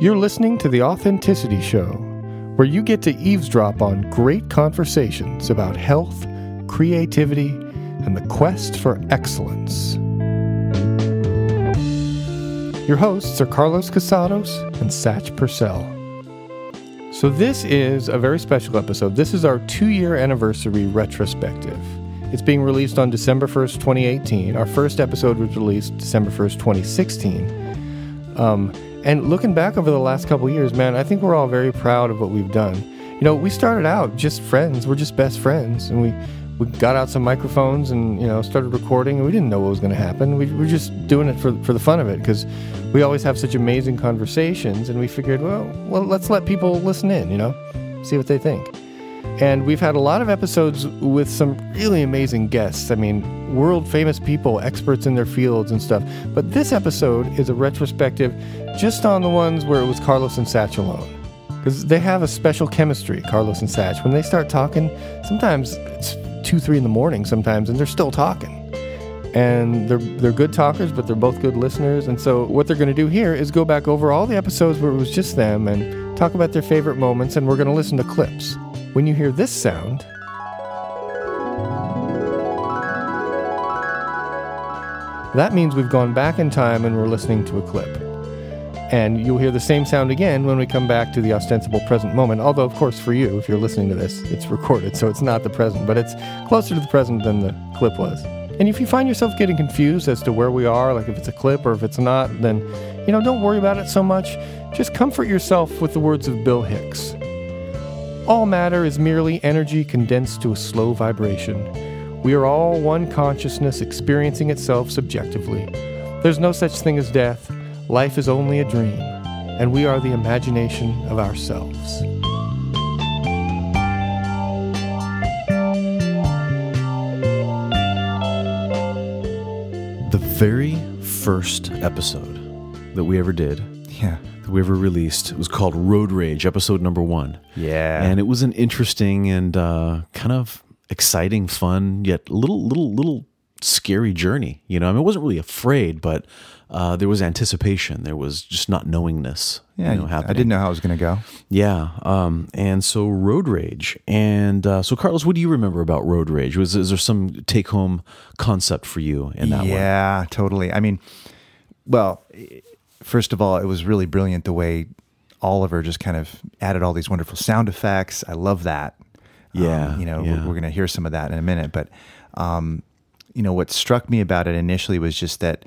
You're listening to The Authenticity Show, where you get to eavesdrop on great conversations about health, creativity, and the quest for excellence. Your hosts are Carlos Casados and Satch Purcell. So, this is a very special episode. This is our two year anniversary retrospective. It's being released on December 1st, 2018. Our first episode was released December 1st, 2016. Um, and looking back over the last couple years, man, I think we're all very proud of what we've done. You know, we started out just friends. We're just best friends, and we we got out some microphones and you know started recording. And we didn't know what was going to happen. We were just doing it for for the fun of it because we always have such amazing conversations, and we figured, well, well, let's let people listen in. You know, see what they think. And we've had a lot of episodes with some really amazing guests. I mean, world famous people, experts in their fields and stuff. But this episode is a retrospective just on the ones where it was Carlos and Satch alone. Because they have a special chemistry, Carlos and Satch. When they start talking, sometimes it's two, three in the morning sometimes, and they're still talking. And they're they're good talkers, but they're both good listeners. And so what they're going to do here is go back over all the episodes where it was just them and talk about their favorite moments, and we're going to listen to clips. When you hear this sound, that means we've gone back in time and we're listening to a clip. And you'll hear the same sound again when we come back to the ostensible present moment. Although, of course, for you, if you're listening to this, it's recorded, so it's not the present, but it's closer to the present than the clip was. And if you find yourself getting confused as to where we are, like if it's a clip or if it's not, then, you know, don't worry about it so much. Just comfort yourself with the words of Bill Hicks. All matter is merely energy condensed to a slow vibration. We are all one consciousness experiencing itself subjectively. There's no such thing as death. Life is only a dream, and we are the imagination of ourselves. The very first episode that we ever did, Yeah. That we ever released, It was called Road Rage, episode number one. Yeah. And it was an interesting and uh, kind of exciting, fun, yet little, little, little scary journey. You know, I mean, I wasn't really afraid, but uh, there was anticipation. There was just not knowingness. yeah, you know, I didn't know how it was going to go. Yeah, um, and so road rage, and uh, so Carlos, what do you remember about road rage? Was is there some take home concept for you in that one? yeah, totally. I mean, well, first of all, it was really brilliant the way Oliver just kind of added all these wonderful sound effects. I love that. Um, Yeah, you know, yeah. we're, we're going to hear some of that in a minute. But, um, you know, what struck me about it initially was just that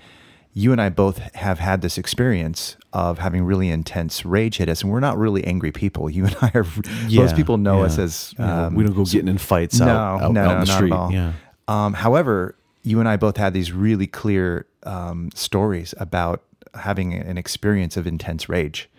you and I both have had this experience of having really intense rage hit us, and we're not really angry people. You and I are. Yeah, most people know yeah. us as um, we don't go getting in fights out, no, out, no, out no, the not street. at all. Yeah, Um, however, you and I both had these really clear um, stories about having an experience of intense rage.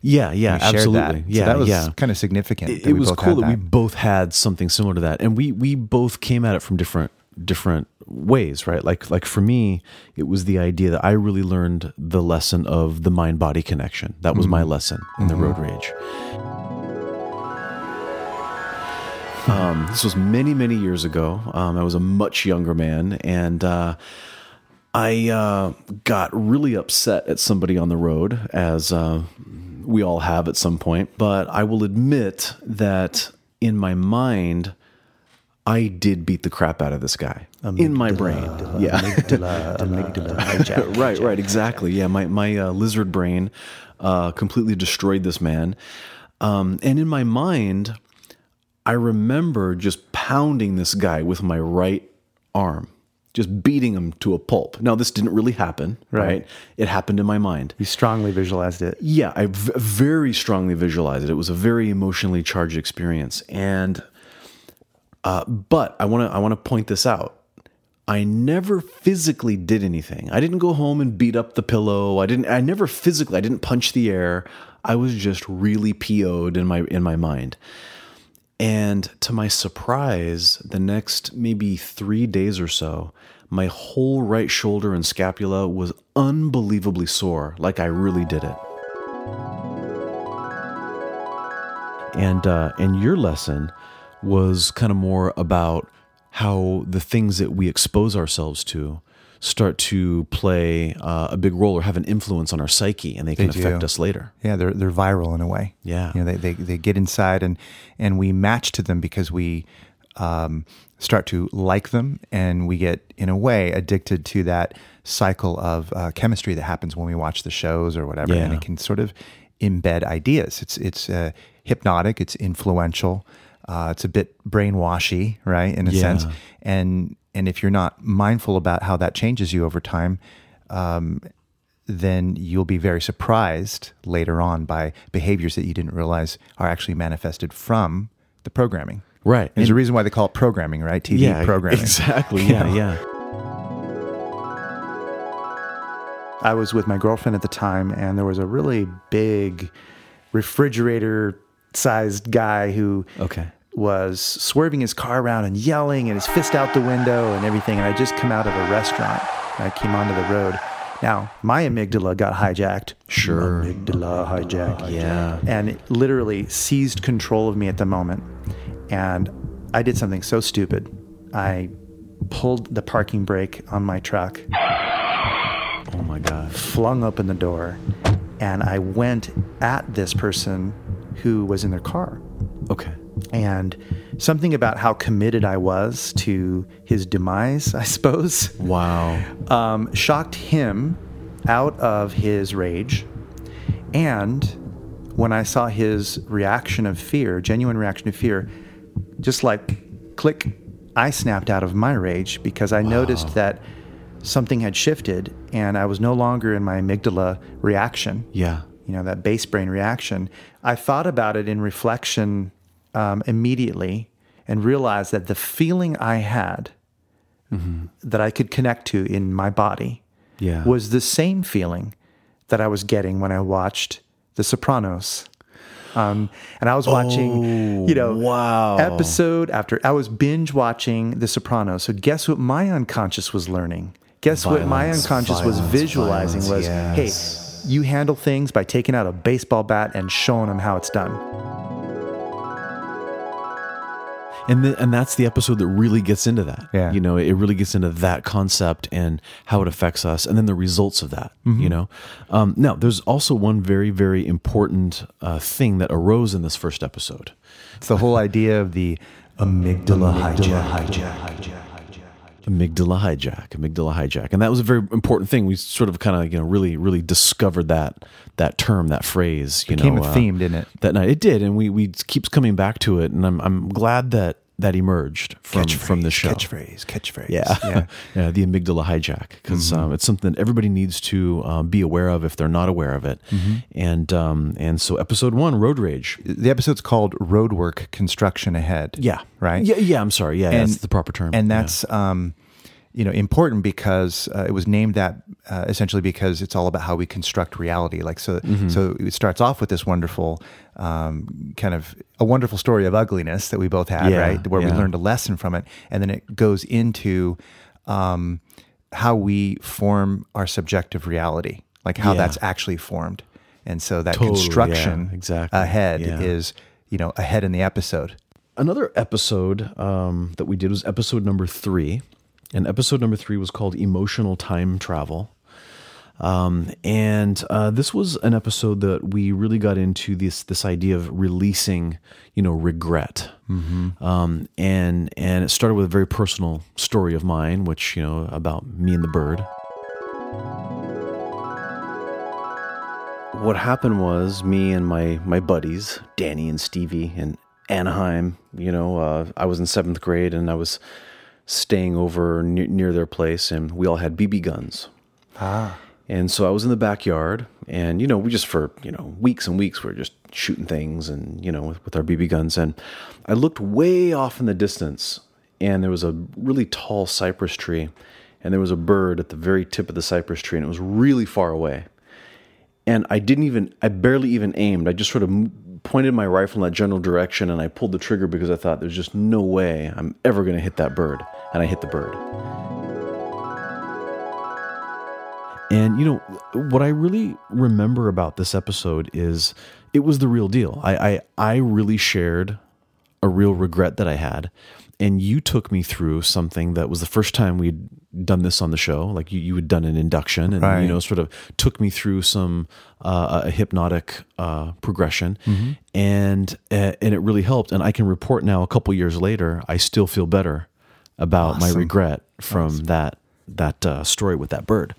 yeah, yeah, absolutely. That. Yeah, so that was yeah. kind of significant. It, it was cool had that. we both had something similar to that, and we we both came at it from different different ways, right? Like like for me, it was the idea that I really learned the lesson of the mind body connection. That was Mm-hmm. my lesson in the road rage. Um, this was many, many years ago. Um, I was a much younger man, and uh, I uh, got really upset at somebody on the road, as uh, we all have at some point. But I will admit that in my mind, I did beat the crap out of this guy in my brain. Yeah, right, right, exactly. Yeah, my my uh, lizard brain uh, completely destroyed this man, um, and in my mind, I remember just pounding this guy with my right arm, just beating him to a pulp. Now, this didn't really happen, right? Right. It happened in my mind. You strongly visualized it. Yeah, I v- very strongly visualized it. It was a very emotionally charged experience, and uh, but I want to I want to point this out. I never physically did anything. I didn't go home and beat up the pillow. I didn't. I never physically. I didn't punch the air. I was just really PO'd in my in my mind. And to my surprise, the next maybe three days or so, my whole right shoulder and scapula was unbelievably sore, like I really did it. And uh, and your lesson was kind of more about how the things that we expose ourselves to start to play uh, a big role or have an influence on our psyche, and they can They affect us later. Yeah, they're they're viral in a way. Yeah. you know, they they, they get inside and and we match to them because we um, start to like them, and we get in a way addicted to that cycle of uh, chemistry that happens when we watch the shows or whatever, and it can sort of embed ideas. It's it's uh, hypnotic. It's influential. Uh, it's a bit brainwashy, right, in a Yeah. sense. And and if you're not mindful about how that changes you over time, then you'll be very surprised later on by behaviors that you didn't realize are actually manifested from the programming. Right. There's And- a reason why they call it programming, right? TV yeah, programming. Exactly. Yeah, yeah. I was with my girlfriend at the time, and there was a really big refrigerator sized guy who Okay. was swerving his car around and yelling and his fist out the window and everything. And I just come out of a restaurant and I came onto the road. Now, my amygdala got hijacked. Sure. Amygdala hijacked. Yeah. And it literally seized control of me at the moment. And I did something so stupid. I pulled the parking brake on my truck Oh my gosh. flung open the door, and I went at this person who was in their car. Okay. And something about how committed I was to his demise, I suppose, Wow. um, shocked him out of his rage. And when I saw his reaction of fear, genuine reaction of fear, just like click, I snapped out of my rage because I noticed that something had shifted and I was no longer in my amygdala reaction Yeah. you know, that base brain reaction. I thought about it in reflection um, immediately and realized that the feeling I had that I could connect to in my body Yeah. was the same feeling that I was getting when I watched The Sopranos. Um, and I was watching, you know, wow. episode after I was binge watching The Sopranos. So guess what my unconscious was learning? Guess what my Violence, unconscious was visualizing violence, was, hey, you handle things by taking out a baseball bat and showing them how it's done. And the, and that's the episode that really gets into that. Yeah. you know, it really gets into that concept and how it affects us, and then the results of that. Mm-hmm. You know, um, now there's also one very very important uh, thing that arose in this first episode. It's the whole idea of the amygdala, hijack. Amygdala hijack, amygdala hijack, and that was a very important thing. We sort of kind of you know really really discovered that that term, that phrase. You Became know, a uh, didn't it? That night it did, and we we keeps coming back to it, and I'm I'm glad that that emerged from from the show. Catchphrase, catchphrase. Yeah, yeah. yeah, the amygdala hijack because um, it's something that everybody needs to um, be aware of if they're not aware of it. And um, and so episode one, road rage. The episode's called Roadwork Construction Ahead. Yeah, Right? Yeah, yeah. I'm sorry. Yeah, And- that's the proper term. and Yeah. that's um, you know important because uh, it was named that uh, essentially because it's all about how we construct reality. Like so, Mm-hmm. so it starts off with this wonderful um, kind of a wonderful story of ugliness that we both had, Yeah, right? Where we learned a lesson from it, and then it goes into um, how we form our subjective reality, like how Yeah. that's actually formed. And so that Totally, yeah, construction exactly, ahead yeah. is you know ahead in the episode. another episode um, that we did was episode number three, and episode number three was called "Emotional Time Travel." Um, and uh, this was an episode that we really got into this this idea of releasing, you know, regret. Um, and and it started with a very personal story of mine, which you know about me and the bird. What happened was me and my my buddies, Danny and Stevie in Anaheim. You know, uh, I was in seventh grade and I was staying over near, near their place, and we all had BB guns. And so I was in the backyard, and you know, we just for you know weeks and weeks we were just shooting things, and you know, with, with our BB guns. And I looked way off in the distance, and there was a really tall cypress tree, and there was a bird at the very tip of the cypress tree, and it was really far away. And I didn't even, I barely even aimed. I just sort of pointed my rifle in that general direction, and I pulled the trigger because I thought there's just no way I'm ever going to hit that bird, and I hit the bird. And you know what I really remember about this episode is it was the real deal. I I, I really shared a real regret that I had, and you took me through something that was the first time we'd done this on the show. Like you, you had done an induction, and Right. you know, sort of took me through some uh, a hypnotic uh, progression, and uh, and it really helped. And I can report now, a couple years later, I still feel better about my regret from that that uh, story with that bird.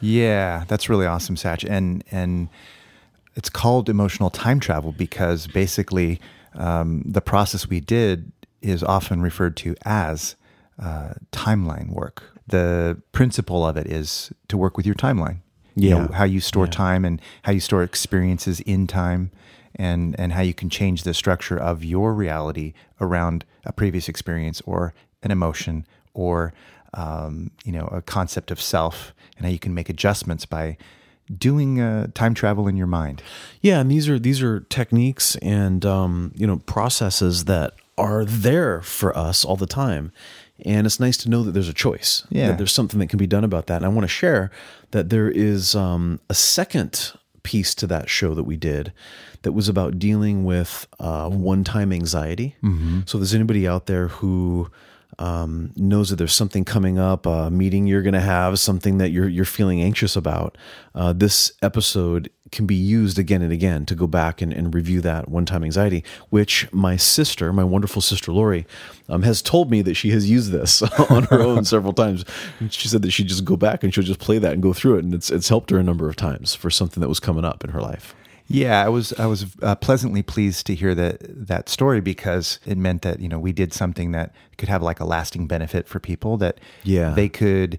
Yeah, that's really awesome, Satch. And and it's called emotional time travel because basically um, the process we did is often referred to as uh, timeline work. The principle of it is to work with your timeline. You know, Yeah. how you store time and how you store experiences in time and and how you can change the structure of your reality around a previous experience or an emotion or um, you know a concept of self and how you can make adjustments by doing uh, time travel in your mind. Yeah, and these are these are techniques and um, you know processes that are there for us all the time, and it's nice to know that there's a choice. Yeah. that there's something that can be done about that. And I want to share that there is um, a second piece to that show that we did that was about dealing with uh, one-time anxiety. So, if there's anybody out there who um, knows that there's something coming up, a meeting you're going to have, something that you're you're feeling anxious about, uh, this episode can be used again and again to go back and, and review that one-time anxiety. Which my sister, my wonderful sister Lori, um, has told me that she has used this on her own several times. And she said that she'd just go back and she'll just play that and go through it, and it's it's helped her a number of times for something that was coming up in her life. Yeah, I was I was uh, pleasantly pleased to hear that that story because it meant that you know we did something that could have like a lasting benefit for people that Yeah. they could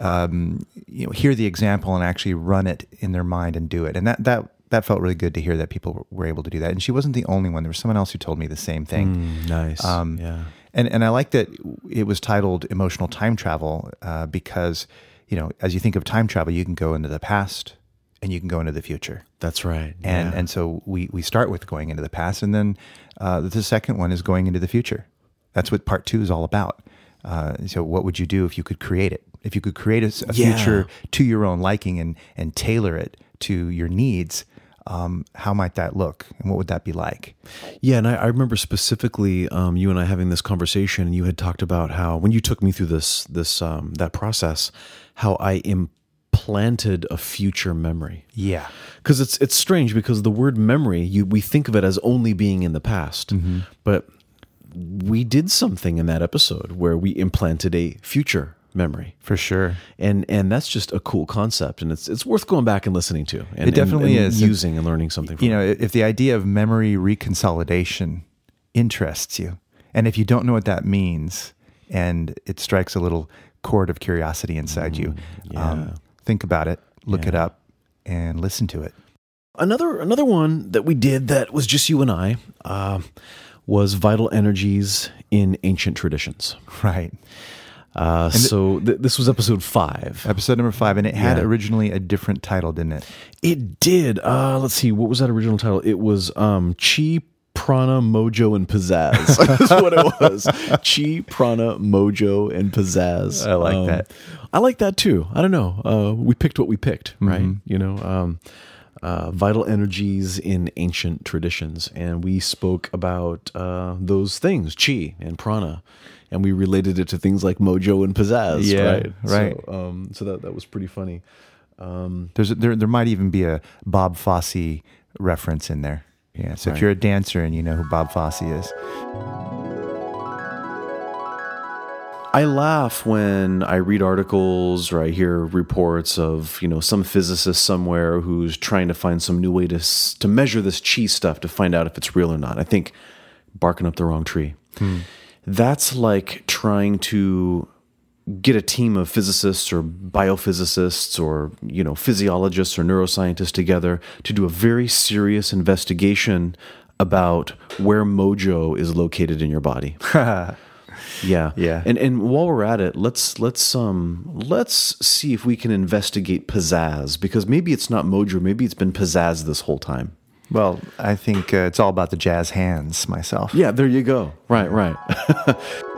um, you know hear the example and actually run it in their mind and do it and that that that felt really good to hear that people were able to do that and she wasn't the only one there was someone else who told me the same thing nice. um, yeah. and and I like that it was titled emotional time travel uh, because you know as you think of time travel you can go into the past and you can go into the future That's right. and yeah. and so we we start with going into the past, and then uh, the second one is going into the future. That's what part two is all about. Uh, so, what would you do if you could create it? If you could create a Yeah. future to your own liking and and tailor it to your needs, um, how might that look, and what would that be like? Yeah, and I, I remember specifically um, you and I having this conversation, and you had talked about how when you took me through this this um, that process, how I implanted a future memory. Yeah, Because it's it's strange because the word memory, you we think of it as only being in the past, but we did something in that episode where we implanted a future memory. for sure. And and that's just a cool concept, and it's it's worth going back and listening to. And, It definitely and, and is. using and learning something. From You know, if the idea of memory reconsolidation interests you, and if you don't know what that means, and it strikes a little chord of curiosity inside you, um, think about it, look it up, and listen to it. Another another one that we did that was just you and I uh, was vital energies in ancient traditions. Right. Uh, so th- this was episode five. Episode number five, and it had Yeah. originally a different title, didn't it? It did. Uh, let's see. What was that original title? It was um, Chi, Prana, Mojo, and Pizzazz. That's what it was. Chi, Prana, Mojo, and Pizzazz. I like that. I like that too. I don't know. Uh, we picked what we picked, right? You know, um, uh, vital energies in ancient traditions, and we spoke about uh, those things, Chi and Prana. And we related it to things like mojo and pizzazz, Yeah, right? right. So, um, so that that was pretty funny. There's a, there there might even be a Bob Fosse reference in there. Yeah. So if you're a dancer and you know who Bob Fosse is, I laugh when I read articles or I hear reports of you know some physicist somewhere who's trying to find some new way to to measure this chi stuff to find out if it's real or not. I think barking up the wrong tree. Hmm. That's like trying to get a team of physicists or biophysicists or you know physiologists or neuroscientists together to do a very serious investigation about where mojo is located in your body. Yeah. Yeah. And and while we're at it, let's let's um let's see if we can investigate pizzazz because maybe it's not mojo, maybe it's been pizzazz this whole time. well, I think uh, it's all about the jazz hands myself. Yeah, there you go. Right, right.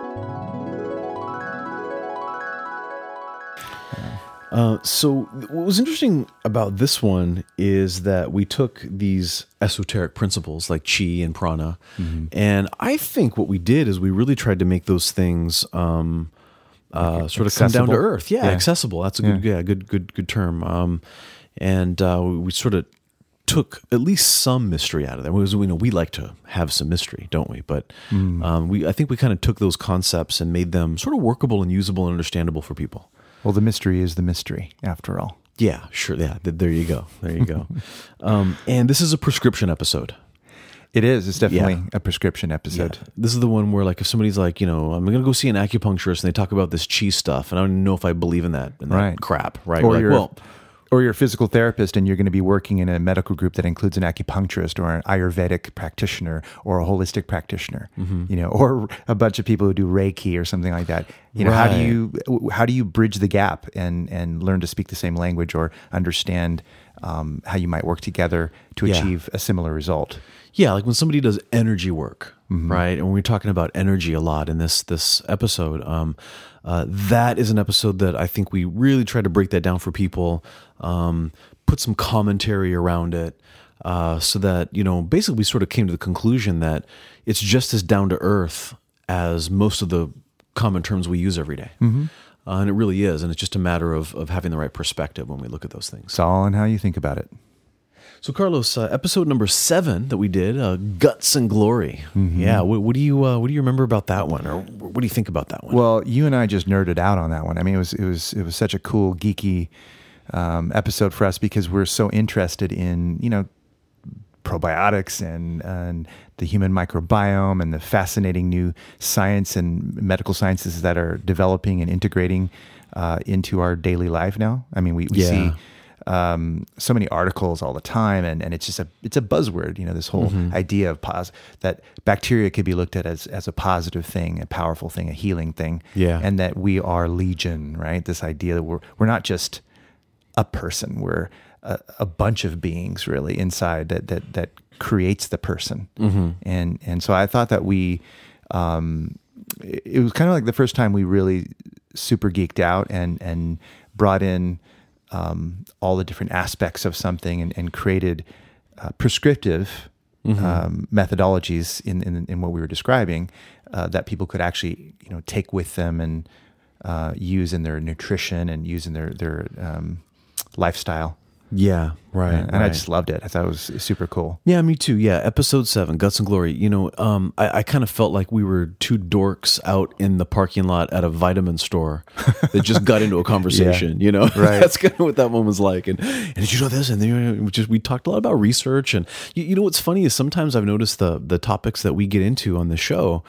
Uh, so what was interesting about this one is that we took these esoteric principles like chi and prana, and I think what we did is we really tried to make those things um, uh, sort of come down to earth. Yeah, Yeah. accessible. That's a good, yeah, good, good, good term. Um, and uh, we, we sort of took at least some mystery out of them because we know we like to have some mystery, don't we? But um, we, I think we kind of took those concepts and made them sort of workable and usable and understandable for people. Well, the mystery is the mystery, after all. Yeah, sure. Yeah, there you go. There you go. um, and this is a prescription episode. It is. It's definitely Yeah. a prescription episode. This is the one where, like, if somebody's like, you know, I'm going to go see an acupuncturist and they talk about this chi stuff, and I don't know if I believe in that, in that Right. crap, right? Or like, well, or you're a physical therapist and you're going to be working in a medical group that includes an acupuncturist or an Ayurvedic practitioner or a holistic practitioner, Mm-hmm. you know, or a bunch of people who do Reiki or something like that. You know, how do you how do you bridge the gap and and learn to speak the same language or understand um, how you might work together to Yeah. achieve a similar result? Yeah, like when somebody does energy work, Mm-hmm. right? And we're talking about energy a lot in this this episode. Um, uh, that is an episode that I think we really try to break that down for people, um, put some commentary around it, uh, so that you know, basically, we sort of came to the conclusion that it's just as down to earth as most of the common terms we use every day. Mm-hmm. Uh, and it really is, and it's just a matter of of having the right perspective when we look at those things. It's all in how you think about it. So, Carlos, uh, episode number seven that we did, uh, "Guts and Glory." Yeah, what, what do you uh, what do you remember about that one, or what do you think about that one? Well, you and I just nerded out on that one. I mean, it was it was it was such a cool geeky um, episode for us because we're so interested in you know probiotics and and the human microbiome and the fascinating new science and medical sciences that are developing and integrating uh, into our daily life now. I mean, we, we Yeah. see um, so many articles all the time, and, and it's just a it's a buzzword. You know, this whole Mm-hmm. idea of pos- that bacteria could be looked at as as a positive thing, a powerful thing, a healing thing. Yeah. and that we are legion, right? This idea that we're we're not just a person; we're a, a bunch of beings, really, inside that that that creates the person. Mm-hmm. And and so I thought that we. Um, it was kind of like the first time we really super geeked out and and brought in um, all the different aspects of something and, and created uh, prescriptive um, methodologies in, in in what we were describing uh, that people could actually you know take with them and uh, use in their nutrition and use in their their um, lifestyle. yeah, right. and I right. just loved it. I thought it was super cool. Yeah, me too. Yeah, episode seven, Guts and Glory. You know, um, I, I kind of felt like we were two dorks out in the parking lot at a vitamin store that just got into a conversation. You know, Right. That's kind of what that one was like. And, and did you know this? And then we just we talked a lot about research. And you, you know what's funny is sometimes I've noticed the the topics that we get into on the show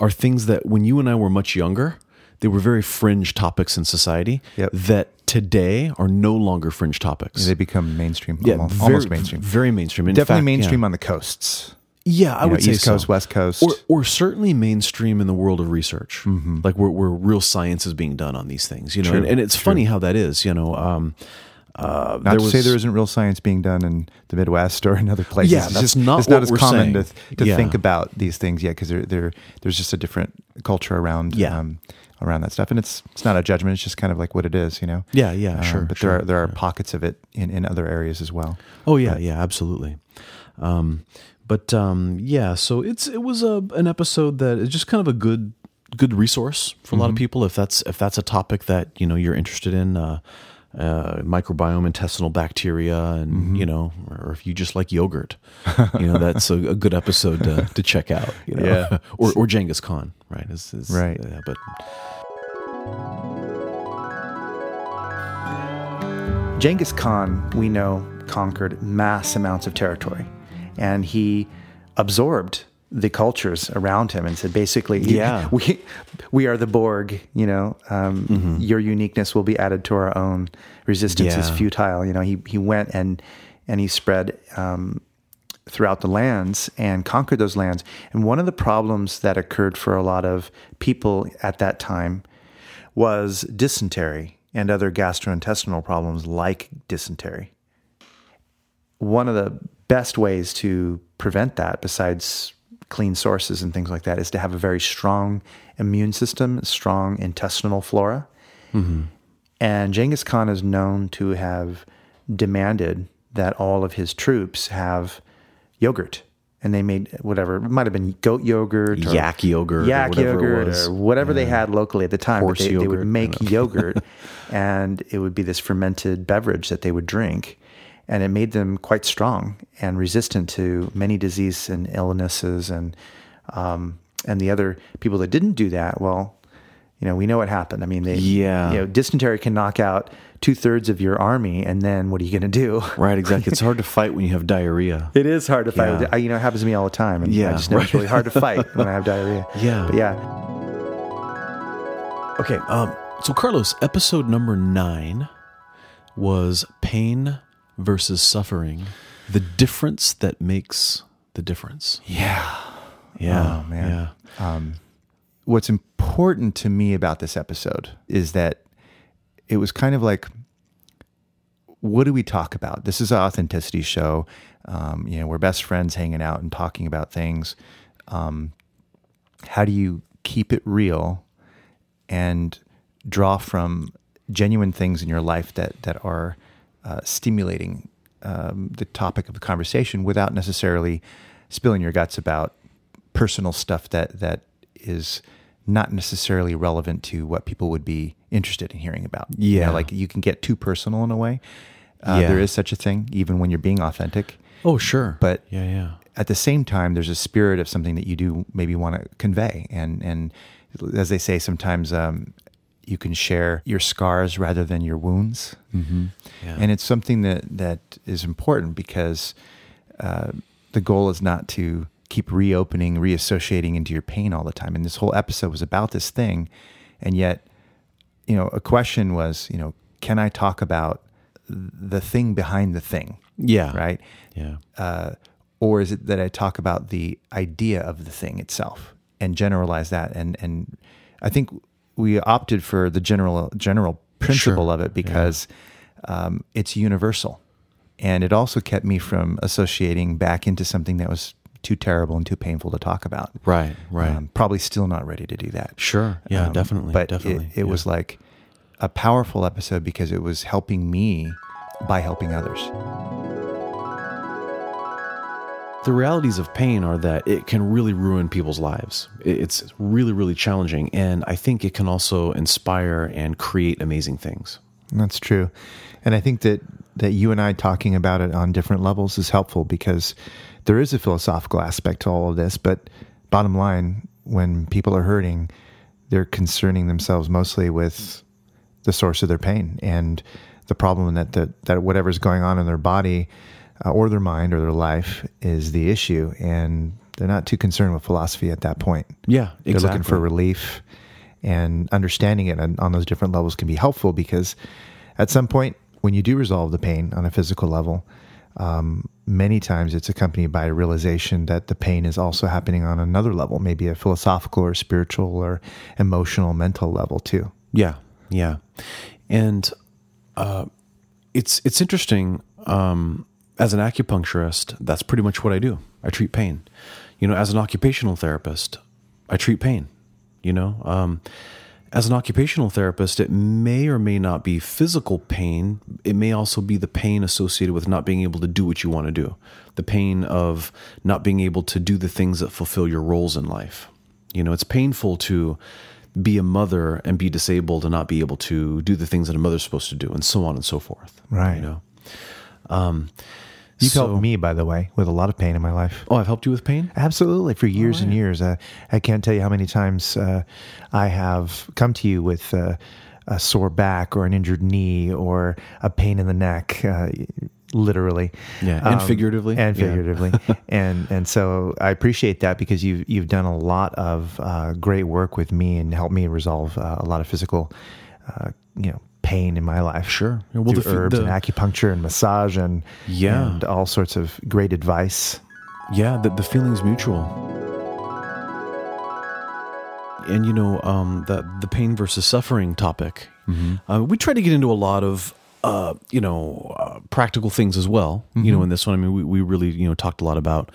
are things that when you and I were much younger, they were very fringe topics in society. Yep. That today are no longer fringe topics. They become mainstream, yeah, almost, very, almost mainstream. Very mainstream. In Definitely fact, yeah. mainstream on the coasts. Yeah, I You know, would say East so. Coast, West Coast. or, or certainly mainstream in the world of research, Mm-hmm. like where, where real science is being done on these things. You know, True, and, and it's funny how that is. You know, um, uh, Not there to was, say there isn't real science being done in the Midwest or in other places. Yeah, It's that's just, not it's not as common saying. to, to Yeah. think about these things yet because there, there, there's just a different culture around Yeah. um, around that stuff, and it's it's not a judgment. It's just kind of like what it is, you know. Yeah, yeah, Um, sure. But sure. there are there are pockets of it in, in other areas as well. Oh yeah, yeah, absolutely. Um, but um, yeah, so it's it was a an episode that is just kind of a good good resource for a lot of Mm-hmm. people if that's if that's a topic that you know you're interested in. Uh, uh, microbiome, intestinal bacteria, and Mm-hmm. you know, or if you just like yogurt, you know, that's a, a good episode to, to check out. You know? Yeah. or or Genghis Khan, right? Is, is, Right. Yeah, but Genghis Khan, we know, conquered mass amounts of territory, and he absorbed the cultures around him and said, basically, Yeah. we we are the Borg. You know, um, your uniqueness will be added to our own. Resistance is futile. You know, he he went and and he spread. Um, throughout the lands and conquered those lands. And one of the problems that occurred for a lot of people at that time was dysentery and other gastrointestinal problems like dysentery. One of the best ways to prevent that, besides clean sources and things like that, is to have a very strong immune system, strong intestinal flora. Mm-hmm. And Genghis Khan is known to have demanded that all of his troops have yogurt. And they made whatever, it might have been goat yogurt, or Yak yogurt or yak whatever it yogurt, was. or whatever they had locally at the time. Horse but they, they would make yogurt, and it would be this fermented beverage that they would drink, and it made them quite strong and resistant to many diseases and illnesses. And um, and the other people that didn't do that, well, you know, we know what happened. I mean, they, Yeah. you know, dysentery can knock out two thirds of your army, and then what are you going to do? Right, exactly. It's hard to fight when you have diarrhea. It is hard to fight. Yeah. I, you know, it happens to me all the time, and I Yeah, just know it's right. really hard to fight when I have diarrhea. Yeah. but yeah, Okay, um, so Carlos, episode number nine was pain versus suffering, the difference that makes the difference. yeah. Yeah, Oh, man. yeah, What's important to me about this episode is that it was kind of like, what do we talk about? This is an authenticity show. Um, you know, we're best friends hanging out and talking about things. Um, how do you keep it real and draw from genuine things in your life that that are uh, stimulating um, the topic of the conversation without necessarily spilling your guts about personal stuff that that is not necessarily relevant to what people would be interested in hearing about. You know, Yeah. like you can get too personal in a way. Uh, Yeah. There is such a thing, even when you're being authentic. Oh, sure. But yeah, yeah. at the same time, there's a spirit of something that you do maybe want to convey, and and as they say, sometimes um, you can share your scars rather than your wounds, mm-hmm. Yeah. and it's something that that is important because uh, the goal is not to keep reopening, reassociating into your pain all the time. And this whole episode was about this thing, and yet, you know, a question was, you know, can I talk about the thing behind the thing? Yeah. Right Yeah. uh, or is it that I talk about the idea of the thing itself and generalize that? And and I think we opted for the general general principle Sure. of it because um, it's universal, and it also kept me from associating back into something that was too terrible and too painful to talk about. Right, right. Um, probably still not ready to do that. Sure. Yeah, Um, definitely. But definitely. it, it yeah. was like a powerful episode because it was helping me by helping others. The realities of pain are that it can really ruin people's lives. It's really, really challenging. And I think it can also inspire and create amazing things. That's true. And I think that, that you and I talking about it on different levels is helpful because there is a philosophical aspect to all of this. But bottom line, when people are hurting, they're concerning themselves mostly with the source of their pain and the problem that, that, that whatever's going on in their body uh, or their mind or their life is the issue. And they're not too concerned with philosophy at that point. Yeah, exactly. They're looking for relief and understanding it on, on those different levels can be helpful because at some point when you do resolve the pain on a physical level, um, many times it's accompanied by a realization that the pain is also happening on another level, maybe a philosophical or spiritual or emotional, mental level too. Yeah, yeah, and uh, it's it's interesting. Um, as an acupuncturist, that's pretty much what I do. I treat pain. You know, as an occupational therapist, I treat pain. You know, um, as an occupational therapist, it may or may not be physical pain. It may also be the pain associated with not being able to do what you want to do, the pain of not being able to do the things that fulfill your roles in life. You know, it's painful to be a mother and be disabled and not be able to do the things that a mother's supposed to do, and so on and so forth. Right. You know. Um, You've so- helped me, by the way, with a lot of pain in my life. Oh, I've helped you with pain. Absolutely, for years and years. Uh, I can't tell you how many times uh, I have come to you with uh, a sore back or an injured knee or a pain in the neck, uh, literally, Yeah, and figuratively. and Yeah. figuratively, and and so I appreciate that because you've you've done a lot of uh, great work with me and helped me resolve uh, a lot of physical, uh, you know. Pain in my life, Sure. Well, through the herbs the- and acupuncture and massage and Yeah. and all sorts of great advice. Yeah, the, the feeling's mutual. And you know, um, the the pain versus suffering topic. Uh, we try to get into a lot of uh, you know uh, practical things as well. You know, in this one, I mean, we, we really you know talked a lot about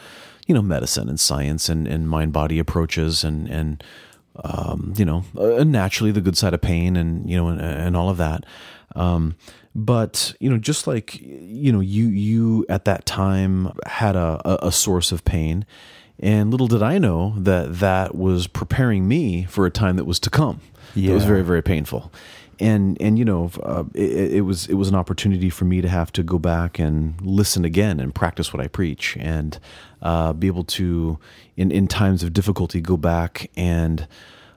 you know medicine and science and, and mind body approaches and and um, you know, uh, naturally the good side of pain and you know and, and all of that. Um, but you know, just like you know, you you at that time had a, a, a source of pain, and little did I know that that was preparing me for a time that was to come. Yeah. It was very very painful, and and you know uh, it, it, was it was an opportunity for me to have to go back and listen again and practice what I preach and uh, be able to in in times of difficulty go back and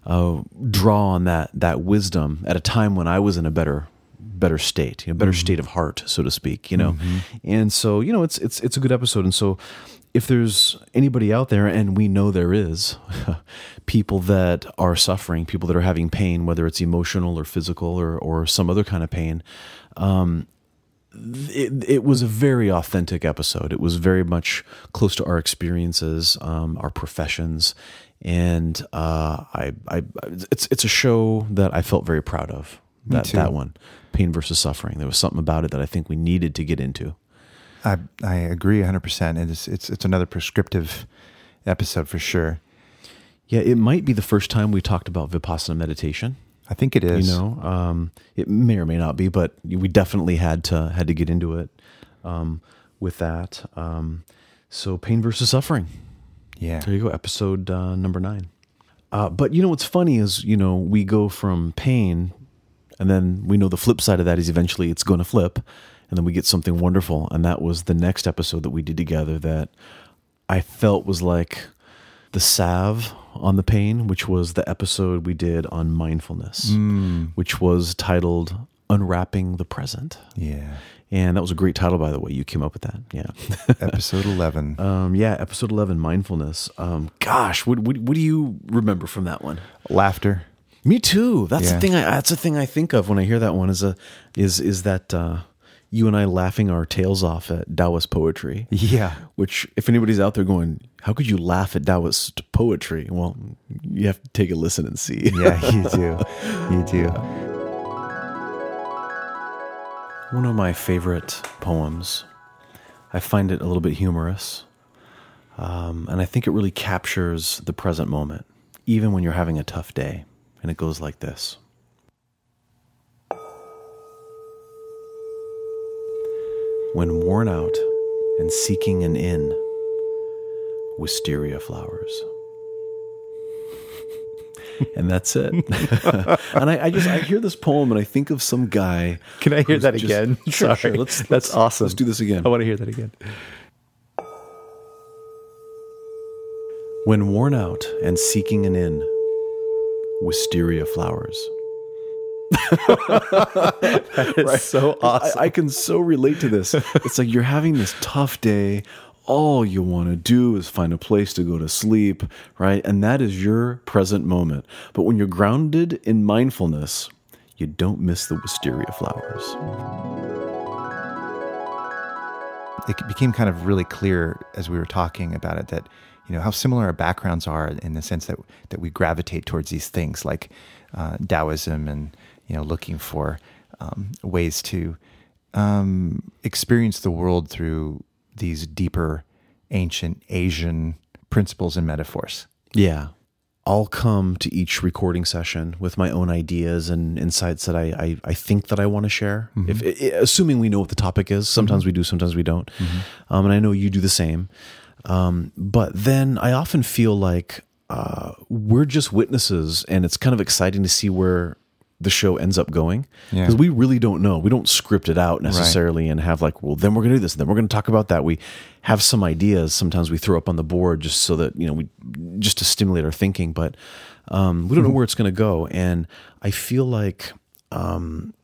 uh, draw on that that wisdom at a time when I was in a better better state, you know, better mm-hmm. state of heart, so to speak, you know. Mm-hmm. And so, you know, it's it's it's a good episode. And so if there's anybody out there, and we know there is, people that are suffering, people that are having pain, whether it's emotional or physical or or some other kind of pain, um, it, it, was a very authentic episode. It was very much close to our experiences, um, our professions, and uh, I, I, it's it's a show that I felt very proud of. That that one pain versus suffering. There was something about it that I think we needed to get into. I I agree 100%. It's it's it's another prescriptive episode for sure. Yeah, it might be the first time we talked about vipassana meditation. I think it is. You know, um, it may or may not be, but we definitely had to had to get into it um, with that. Um, so, pain versus suffering. Yeah, there you go. Episode uh, number nine. Uh, but you know what's funny is you know we go from pain and then we know the flip side of that is eventually it's going to flip. And then we get something wonderful. And that was the next episode that we did together that I felt was like the salve on the pain, which was the episode we did on mindfulness, mm. which was titled Unwrapping the Present. Yeah. And that was a great title, by the way. You came up with that. Yeah. episode 11. Um, yeah, episode 11, mindfulness. Um, gosh, what, what, what do you remember from that one? Laughter. Me too. That's yeah. the thing. I, that's the thing I think of when I hear that one. Is a is is that uh, you and I laughing our tails off at Taoist poetry. Yeah. Which, if anybody's out there going, how could you laugh at Taoist poetry? Well, you have to take a listen and see. yeah, you do. You do. One of my favorite poems. I find it a little bit humorous, um, and I think it really captures the present moment, even when you're having a tough day and it goes like this When worn out and seeking an inn, wisteria flowers. and that's it. and I, I, just I hear this poem and I think of some guy. Can I hear that just, again? Sure, Sorry. sure. Let's, that's let's, awesome. Let's do this again. I want to hear that again. When worn out and seeking an inn, wisteria flowers. That is right? so awesome. I, I, can so relate to this. It's like you're having this tough day. All you want to do is find a place to go to sleep, right? And that is your present moment. But when you're grounded in mindfulness, you don't miss the wisteria flowers. It became kind of really clear as we were talking about it that you know how similar our backgrounds are in the sense that that we gravitate towards these things like uh, Taoism and you know looking for um, ways to um, experience the world through these deeper ancient Asian principles and metaphors. Yeah. I'll come to each recording session with my own ideas and insights that I I, I think that I want to share. Mm-hmm. If assuming we know what the topic is, sometimes mm-hmm. we do, sometimes we don't. Mm-hmm. Um, and I know you do the same. Um, but then I often feel like uh, we're just witnesses, and it's kind of exciting to see where the show ends up going because yeah. we really don't know. We don't script it out necessarily right. and have like, well, then we're going to do this, then we're going to talk about that. We have some ideas. Sometimes we throw up on the board just so that you know we just to stimulate our thinking, but um, we don't know mm-hmm. where it's going to go. And I feel like um,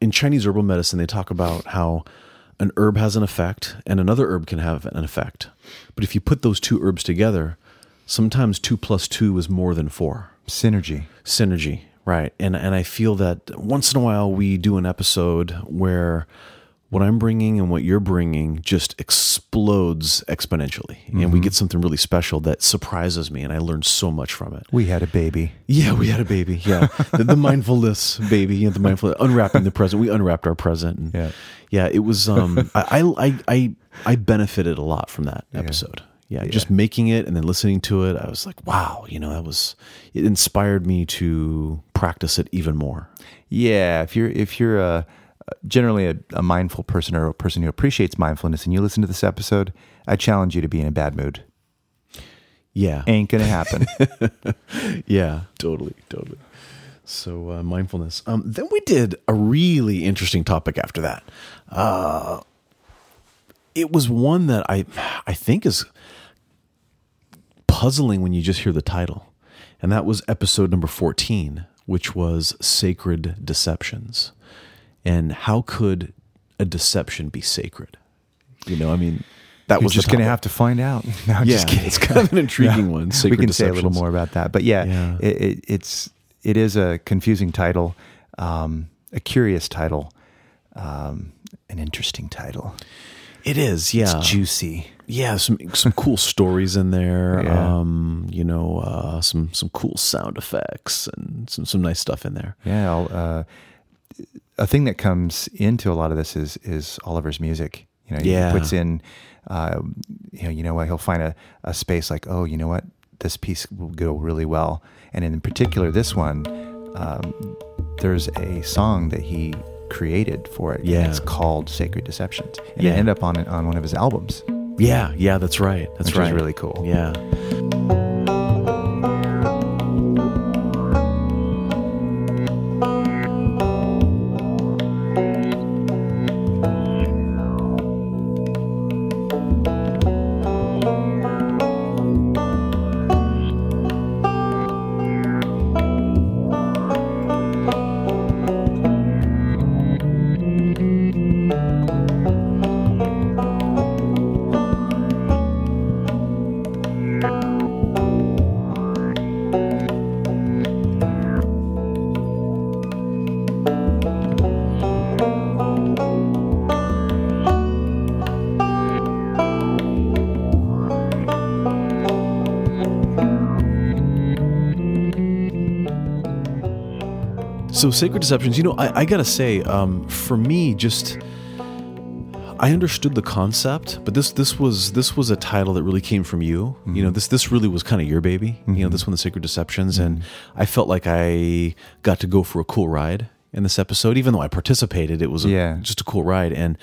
in Chinese herbal medicine, they talk about how an herb has an effect and another herb can have an effect. But if you put those two herbs together, sometimes two plus two is more than four. Synergy. Synergy, right. And and I feel that once in a while we do an episode where what I'm bringing and what you're bringing just explodes exponentially. Mm-hmm. And we mm-hmm. get something really special that surprises me. And I learned so much from it. We had a baby. Yeah, we had a baby. Yeah. the, the, mindfulness baby, you know, the mindfulness, unwrapping the present. We unwrapped our present. And yeah. Yeah. It was, um, I, I, I, I benefited a lot from that episode. Yeah yeah, just making it and then listening to it, I was like, wow, you know, that was it inspired me to practice it even more. Yeah, if you're if you're a generally a, a mindful person or a person who appreciates mindfulness, and you listen to this episode, I challenge you to be in a bad mood. Yeah, Ain't gonna happen. yeah, totally, totally. So uh, mindfulness. Um, then we did a really interesting topic after that. Uh, it was one that I I think is puzzling when you just hear the title, and that was episode number fourteen, which was sacred deceptions, and how could a deception be sacred? You know, I mean, that You're was just gonna have to find out. No, I'm Yeah, it's kind of an intriguing one, we sacred can say a little more about that, but yeah, Yeah. It, it, it's it is a confusing title, um, a curious title, um, an interesting title. It is, yeah. It's juicy. Yeah, some some cool stories in there. Yeah. Um, you know, uh, some some cool sound effects and some some nice stuff in there. Yeah, I'll, uh, a thing that comes into a lot of this is is Oliver's music. You know, Yeah. he puts in, uh, you know, you know what? He'll find a, a space like, oh, you know what? This piece will go really well, and in particular, this one, um, there's a song that he created for it. Yeah. it's called "Sacred Deceptions," and Yeah. it ended up on on one of his albums. Yeah, yeah, that's right. That's Which right. really cool. Yeah. Sacred deceptions, you know, I, I gotta say, um, for me, just I understood the concept, but this this was this was a title that really came from you. You know, mm-hmm. this this really was kind of your baby. You know, mm-hmm. this one, the sacred deceptions, and mm-hmm. I felt like I got to go for a cool ride in this episode, even though I participated. It was a, Yeah. just a cool ride, and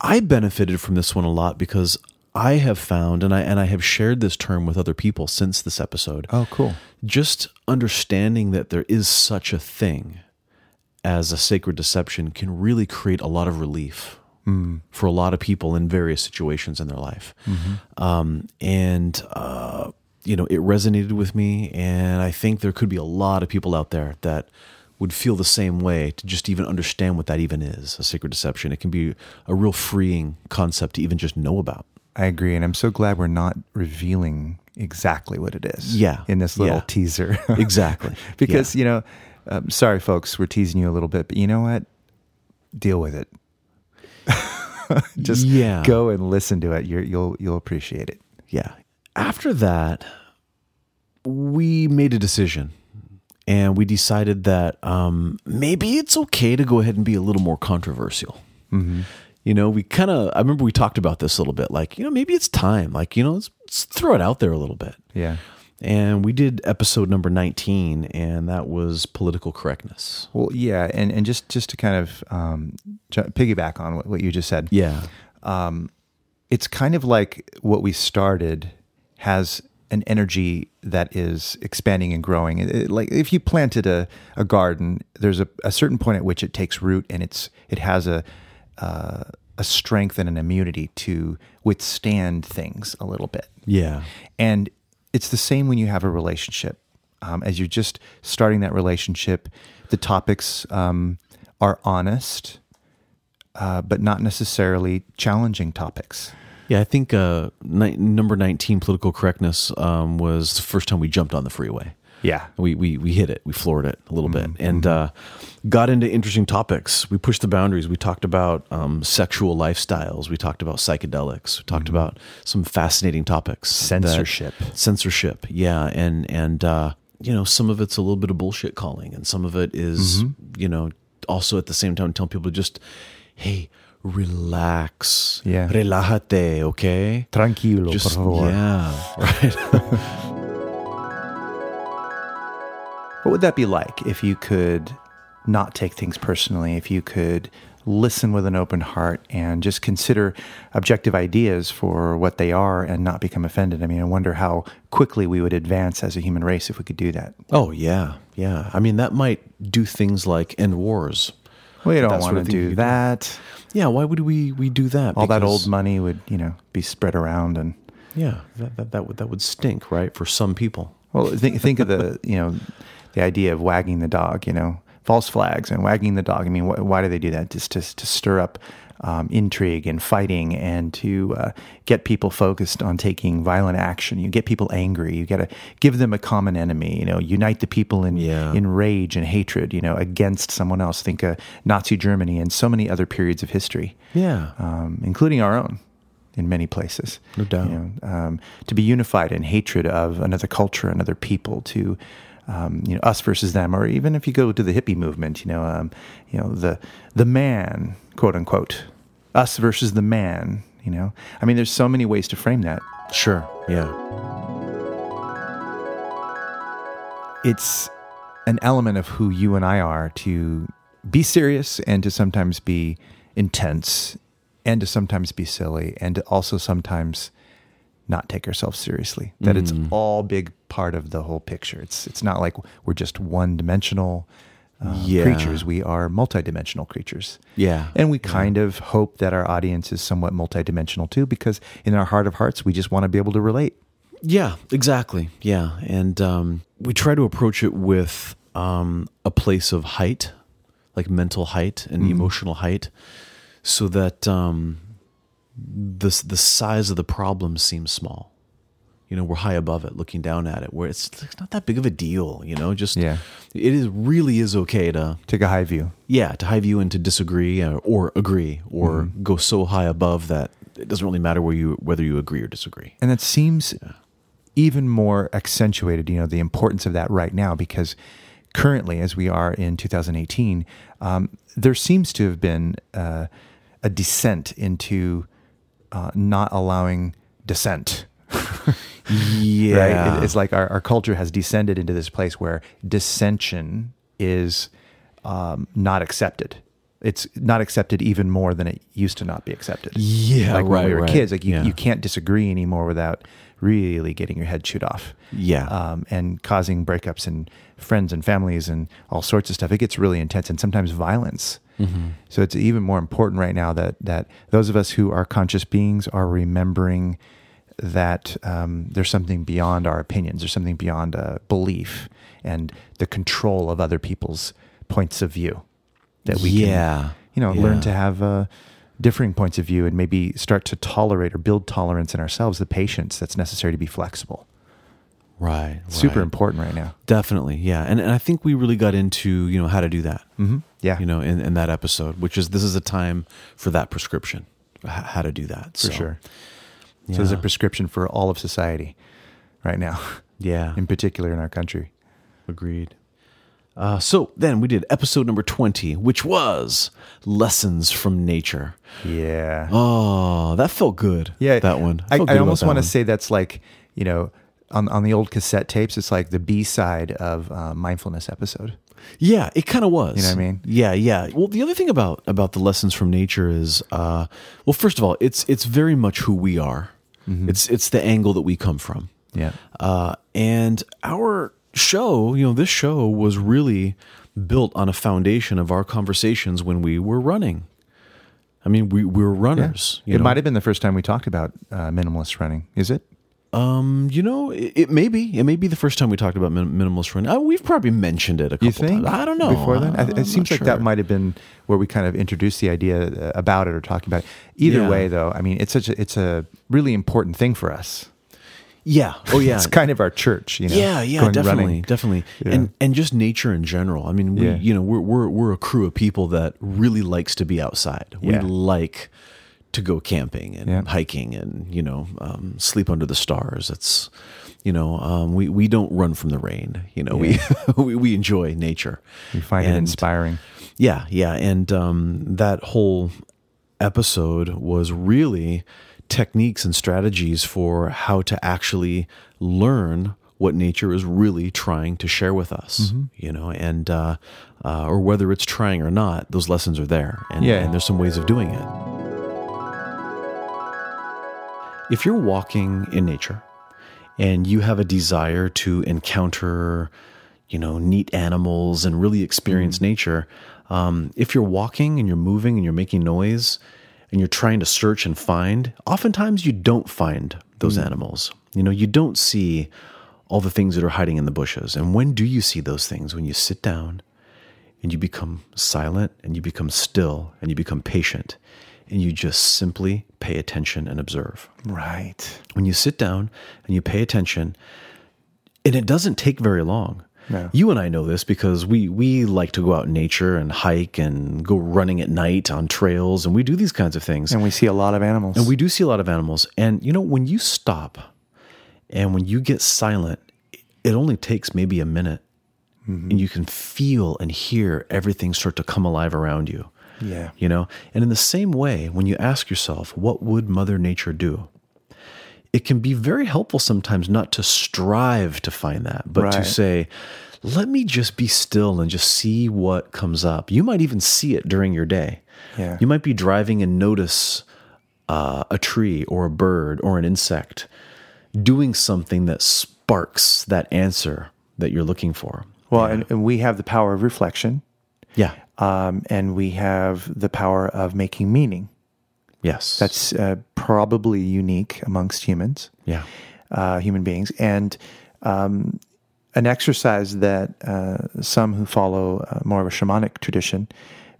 I benefited from this one a lot because I have found, and I and I have shared this term with other people since this episode Oh, cool. just understanding that there is such a thing as a sacred deception can really create a lot of relief for a lot of people in various situations in their life. Um, and, uh, you know, it resonated with me. And I think there could be a lot of people out there that would feel the same way to just even understand what that even is a sacred deception. It can be a real freeing concept to even just know about. I agree, and I'm so glad we're not revealing exactly what it is. Yeah. in this little Yeah. teaser. Exactly. because you know, um, sorry, folks, we're teasing you a little bit, but you know what? Deal with it. Just Yeah. go and listen to it. You're, you'll you'll appreciate it. Yeah. After that, we made a decision and we decided that um, maybe it's okay to go ahead and be a little more controversial. You know, we kind of, I remember we talked about this a little bit like, you know, maybe it's time. Like, you know, let's, let's throw it out there a little bit. Yeah. And we did episode number 19, and that was political correctness. Well, yeah, and and just just to kind of um, piggyback on what, what you just said. Yeah. it's kind of like what we started has an energy that is expanding and growing. It- it- like if you planted a, a garden, there's a, a certain point at which it takes root and it's it has a uh, a strength and an immunity to withstand things a little bit. Yeah. And it's the same when you have a relationship. Um, as you're just starting that relationship, the topics um, are honest, uh, but not necessarily challenging topics. Yeah, I think uh, ni- number 19, political correctness, um, was the first time we jumped on the freeway. Yeah. we we we hit it, we floored it a little bit, and uh, got into interesting topics. We pushed the boundaries. We talked about um, sexual lifestyles. We talked about psychedelics. We talked about some fascinating topics. that- Censorship. censorship, yeah, and and uh, you know some of it's a little bit of bullshit calling, and some of it is, you know also at the same time telling people to just hey relax. Yeah. Relájate, okay? Tranquilo, Just por favor. yeah, right. What would that be like if you could not take things personally, if you could listen with an open heart and just consider objective ideas for what they are and not become offended? I mean, I wonder how quickly we would advance as a human race if we could do that. oh yeah, yeah. I mean, that might do things like end wars. We don't want to do could do. that. Yeah, why would we we do that? All that old money would, you know, be spread around and Yeah, that, that that would that would stink, right? For some people. Well, think think of the you know the idea of wagging the dog. You know, false flags and wagging the dog. I mean, wh- why do they do that? Just to to stir up um, intrigue and fighting, and to uh, get people focused on taking violent action. You get people angry. You got to give them a common enemy. You know, unite the people in Yeah. in rage and hatred. You know, against someone else. Think of Nazi Germany and so many other periods of history Yeah. um, including our own in many places. No doubt. You know, um, to be unified in hatred of another culture, another people, to um, you know us versus them, or even if you go to the hippie movement, you know, um, you know the the man, quote unquote, us versus the man. You know, I mean, there's so many ways to frame that. Sure. Yeah. it's an element of who you and I are to be serious and to sometimes be intense and to sometimes be silly and to also sometimes not take ourselves seriously. That it's all big part of the whole picture. It's it's not like we're just one dimensional uh, Yeah. creatures. We are multidimensional creatures. Yeah. And we kind of hope that our audience is somewhat multidimensional too, because in our heart of hearts, we just want to be able to relate. Yeah, exactly. Yeah, and um, we try to approach it with um, a place of height, like mental height and emotional height, so that um, the the size of the problem seems small. You know, we're high above it, looking down at it, where it's, it's not that big of a deal. You know, just Yeah. it is really is okay to Take a high view. yeah to high view and to disagree or, or agree or go so high above that it doesn't really matter where you whether you agree or disagree. And that seems even more accentuated, you know, the importance of that right now, because currently, as we are in 2018, um, there seems to have been uh, a descent into uh, not allowing dissent. Yeah, Right? It- it's like our, our culture has descended into this place where dissension is um, not accepted. It's not accepted even more than it used to not be accepted. Yeah, like when right, we were right. kids, like you, Yeah. you can't disagree anymore without really getting your head chewed off. Yeah. Um, and causing breakups and friends and families and all sorts of stuff. It gets really intense and sometimes violence. Mm-hmm. So it's even more important right now that that those of us who are conscious beings are remembering that um, there's something beyond our opinions. There's something beyond uh, belief and the control of other people's points of view. That we Yeah. can, you know, learn to have uh, differing points of view and maybe start to tolerate or build tolerance in ourselves, the patience that's necessary to be flexible. Right. Super right. important right now. Definitely. Yeah. And, and I think we really got into, you know, how to do that, Mm-hmm. Yeah, you know, in, in that episode, which is this is a time for that prescription, how to do that. for So, sure. So there's a prescription for all of society right now, Yeah. in particular in our country. Agreed. Uh, so then we did episode number 20, which was Lessons from Nature. Yeah. Oh, that felt good. yeah. That one. I, felt I almost want to say that's like, you know, on, on the old cassette tapes, it's like the B side of uh, mindfulness episode. Yeah, it kind of was. You know what I mean? Yeah, yeah. Well, the other thing about about the lessons from nature is, uh, well, first of all, it's it's very much who we are. Mm-hmm. It's it's the angle that we come from. Yeah. Uh, and our show, you know, this show was really built on a foundation of our conversations when we were running. I mean, we, we were runners. you it know? might have been the first time we talked about uh, minimalist running. Is it? Um, you know, it, it may be. It may be the first time we talked about min- minimalist running. Uh, we've probably mentioned it a couple You think? times. I don't know. Before then, I, it seems like that might have been where we kind of introduced the idea uh, about it or talking about it. Either Yeah. way, though, I mean, it's such a, it's a really important thing for us. Yeah. Oh, yeah. It's kind of our church, you know. yeah, yeah, going definitely, running. definitely, Yeah. and and just nature in general. I mean, we, Yeah. you know, we're we're we're a crew of people that really likes to be outside. We like to go camping and Yeah. hiking and you know um, sleep under the stars. It's you know um, we we don't run from the rain. You know we, we we enjoy nature. We find it inspiring. Yeah, yeah, and um, that whole episode was really techniques and strategies for how to actually learn what nature is really trying to share with us, you know, and uh, uh, or whether it's trying or not, those lessons are there, and, Yeah. and there's some ways of doing it. If you're walking in nature and you have a desire to encounter, you know, neat animals and really experience nature, um, if you're walking and you're moving and you're making noise and you're trying to search and find, oftentimes you don't find those animals. You know, you don't see all the things that are hiding in the bushes. And when do you see those things? When you sit down and you become silent and you become still and you become patient and you just simply pay attention and observe Right. when you sit down and you pay attention, and it doesn't take very long. No. You and I know this because we we like to go out in nature and hike and go running at night on trails, and we do these kinds of things. And we see a lot of animals. And we do see a lot of animals. And you know, when you stop and when you get silent, it only takes maybe a minute. Mm-hmm. And you can feel and hear everything start to come alive around you. Yeah. You know? And in the same way, when you ask yourself, what would Mother Nature do? It can be very helpful sometimes not to strive to find that, but to say, let me just be still and just see what comes up. You might even see it during your day. Yeah. You might be driving and notice uh, a tree or a bird or an insect doing something that sparks that answer that you're looking for. Well, and, and we have the power of reflection, Yeah. Um, and we have the power of making meaning. Yes. That's uh, probably unique amongst humans, yeah. uh, human beings, and um, an exercise that uh, some who follow uh, more of a shamanic tradition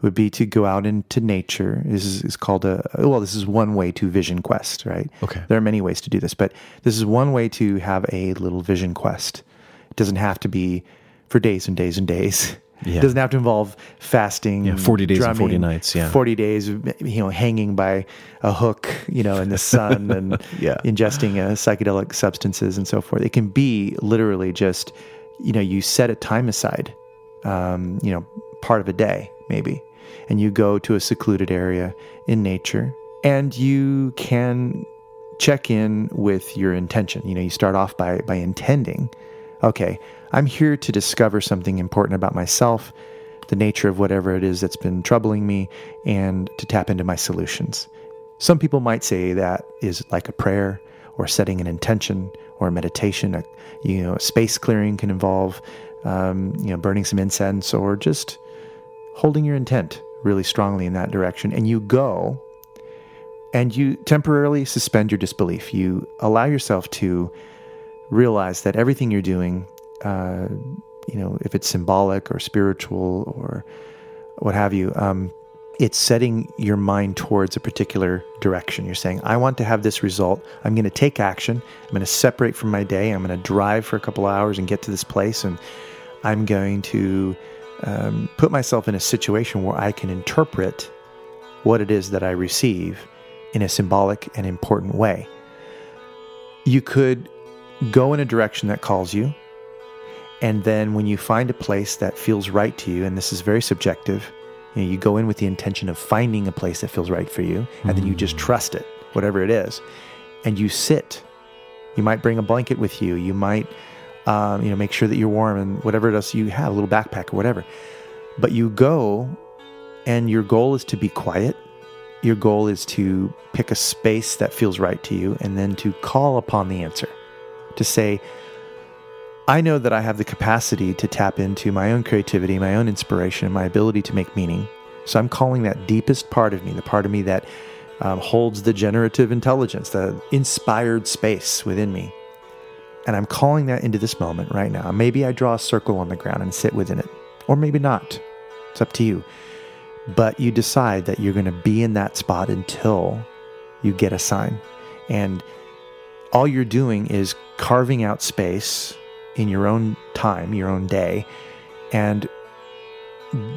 would be to go out into nature. This is, is called a well. This is one way to vision quest, right? Okay. There are many ways to do this, but this is one way to have a little vision quest. It doesn't have to be for days and days and days. Yeah. It doesn't have to involve fasting. Yeah, 40 days and 40 nights, yeah. 40 days, you know, hanging by a hook, you know, in the sun and Yeah. ingesting uh, psychedelic substances and so forth. It can be literally just, you know, you set a time aside, um, you know, part of a day maybe, and you go to a secluded area in nature and you can check in with your intention. You know, you start off by by intending, okay, I'm here to discover something important about myself, the nature of whatever it is that's been troubling me, and to tap into my solutions. Some people might say that is like a prayer or setting an intention or a meditation. A, you know, space clearing can involve, um, you know, burning some incense or just holding your intent really strongly in that direction. And you go and you temporarily suspend your disbelief. You allow yourself to realize that everything you're doing, uh, you know, if it's symbolic or spiritual or what have you, um, it's setting your mind towards a particular direction. You're saying, I want to have this result. I'm going to take action. I'm going to separate from my day. I'm going to drive for a couple hours and get to this place. And I'm going to um, put myself in a situation where I can interpret what it is that I receive in a symbolic and important way. You could go in a direction that calls you. And then when you find a place that feels right to you, and this is very subjective, you, know, you go in with the intention of finding a place that feels right for you, and then you just trust it, whatever it is, and you sit. You might bring a blanket with you. You might, um, you know, make sure that you're warm and whatever else you have, a little backpack or whatever. But you go, and your goal is to be quiet. Your goal is to pick a space that feels right to you, and then to call upon the answer, to say, I know that I have the capacity to tap into my own creativity, my own inspiration, my ability to make meaning. So I'm calling that deepest part of me, the part of me that um, holds the generative intelligence, the inspired space within me. And I'm calling that into this moment right now. Maybe I draw a circle on the ground and sit within it, or maybe not. It's up to you. But you decide that you're going to be in that spot until you get a sign. And all you're doing is carving out space in your own time, your own day, and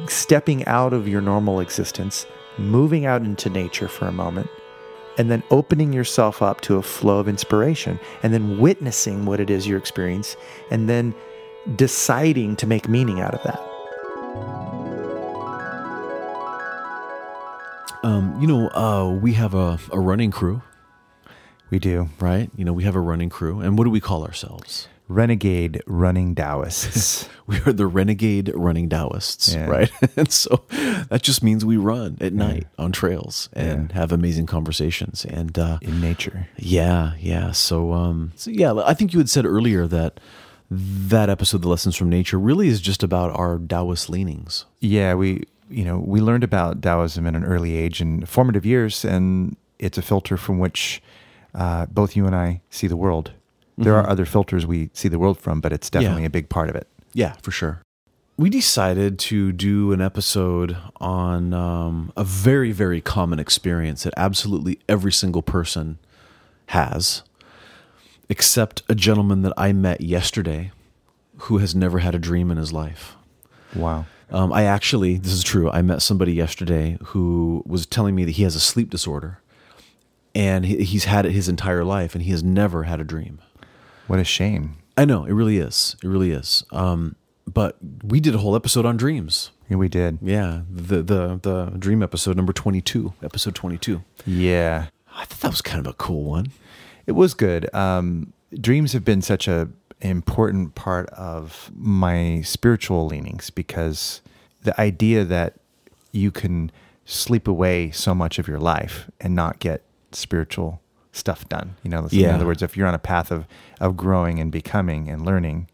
stepping out of your normal existence, moving out into nature for a moment, and then opening yourself up to a flow of inspiration, and then witnessing what it is you experience, and then deciding to make meaning out of that. Um, you know, uh, we have a, a running crew, We do. right? You know, we have a running crew, and what do we call ourselves? Renegade running Taoists. We are the renegade running Taoists, Yeah. right? and so that just means we run at night on trails and have amazing conversations. And uh, in nature. yeah, yeah. So, um, so yeah, I think you had said earlier that that episode, "The Lessons from Nature," really is just about our Taoist leanings. Yeah, we you know we learned about Taoism in an early age in formative years, and it's a filter from which uh, both you and I see the world. There are other filters we see the world from, but it's definitely Yeah. a big part of it. Yeah, for sure. We decided to do an episode on um, a very, very common experience that absolutely every single person has, except a gentleman that I met yesterday who has never had a dream in his life. Wow. Um, I actually, this is true, I met somebody yesterday who was telling me that he has a sleep disorder and he, he's had it his entire life and he has never had a dream. What a shame. I know it really is. It really is. Um, but we did a whole episode on dreams. Yeah, we did. Yeah, the the the dream episode number twenty two, episode twenty two. Yeah. I thought that was kind of a cool one. It was good. Um, dreams have been such a important part of my spiritual leanings because the idea that you can sleep away so much of your life and not get spiritual stuff done. You know, in Yeah. other words, if you're on a path of of growing and becoming and learning,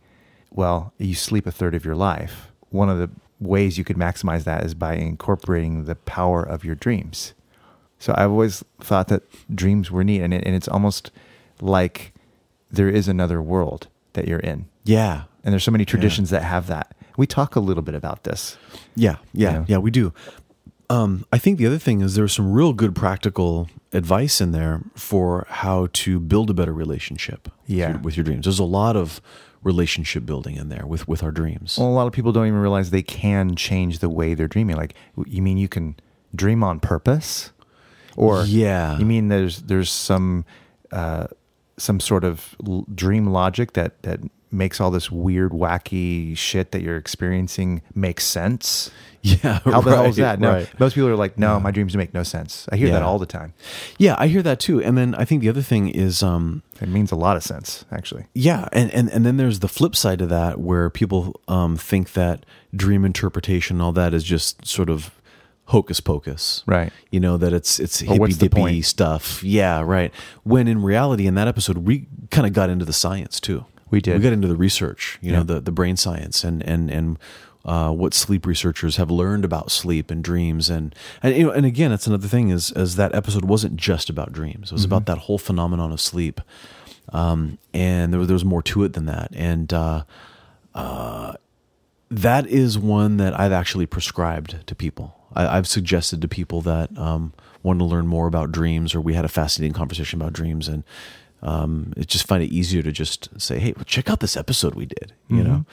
well, you sleep a third of your life. One of the ways you could maximize that is by incorporating the power of your dreams. So I've always thought that dreams were neat, and, it, and it's almost like there is another world that you're in. Yeah, And there's so many traditions that have that. We talk a little bit about this. yeah, yeah, Yeah. yeah. We do. Um, I think the other thing is there's some real good practical advice in there for how to build a better relationship. with Yeah. your- with your dreams. There's a lot of relationship building in there with with our dreams. Well, a lot of people don't even realize they can change the way they're dreaming. Like, you mean you can dream on purpose, or Yeah. you mean there's there's some uh, some sort of l- dream logic that that makes all this weird, wacky shit that you're experiencing make sense. yeah, How the hell is that? No, right. most people are like, no, my dreams make no sense. I hear that all the time. Yeah, I hear that too. And then I think the other thing is, um, It means a lot of sense, actually. yeah, and, and and then there's the flip side of that where people um, think that dream interpretation, and all that, is just sort of hocus pocus, Right. You know that it's it's hippy dippy stuff. Yeah, right. When in reality, in that episode, we kind of got into the science too. We did. We got into the research. You know, the the brain science and and and. Uh, what sleep researchers have learned about sleep and dreams and and you know and again that's another thing is as that episode wasn't just about dreams it was about that whole phenomenon of sleep um, and there was, there was more to it than that and uh, uh, that is one that I've actually prescribed to people. I, I've suggested to people that um, want to learn more about dreams, or we had a fascinating conversation about dreams, and um, it just find it easier to just say, "Hey, well, check out this episode we did." You know,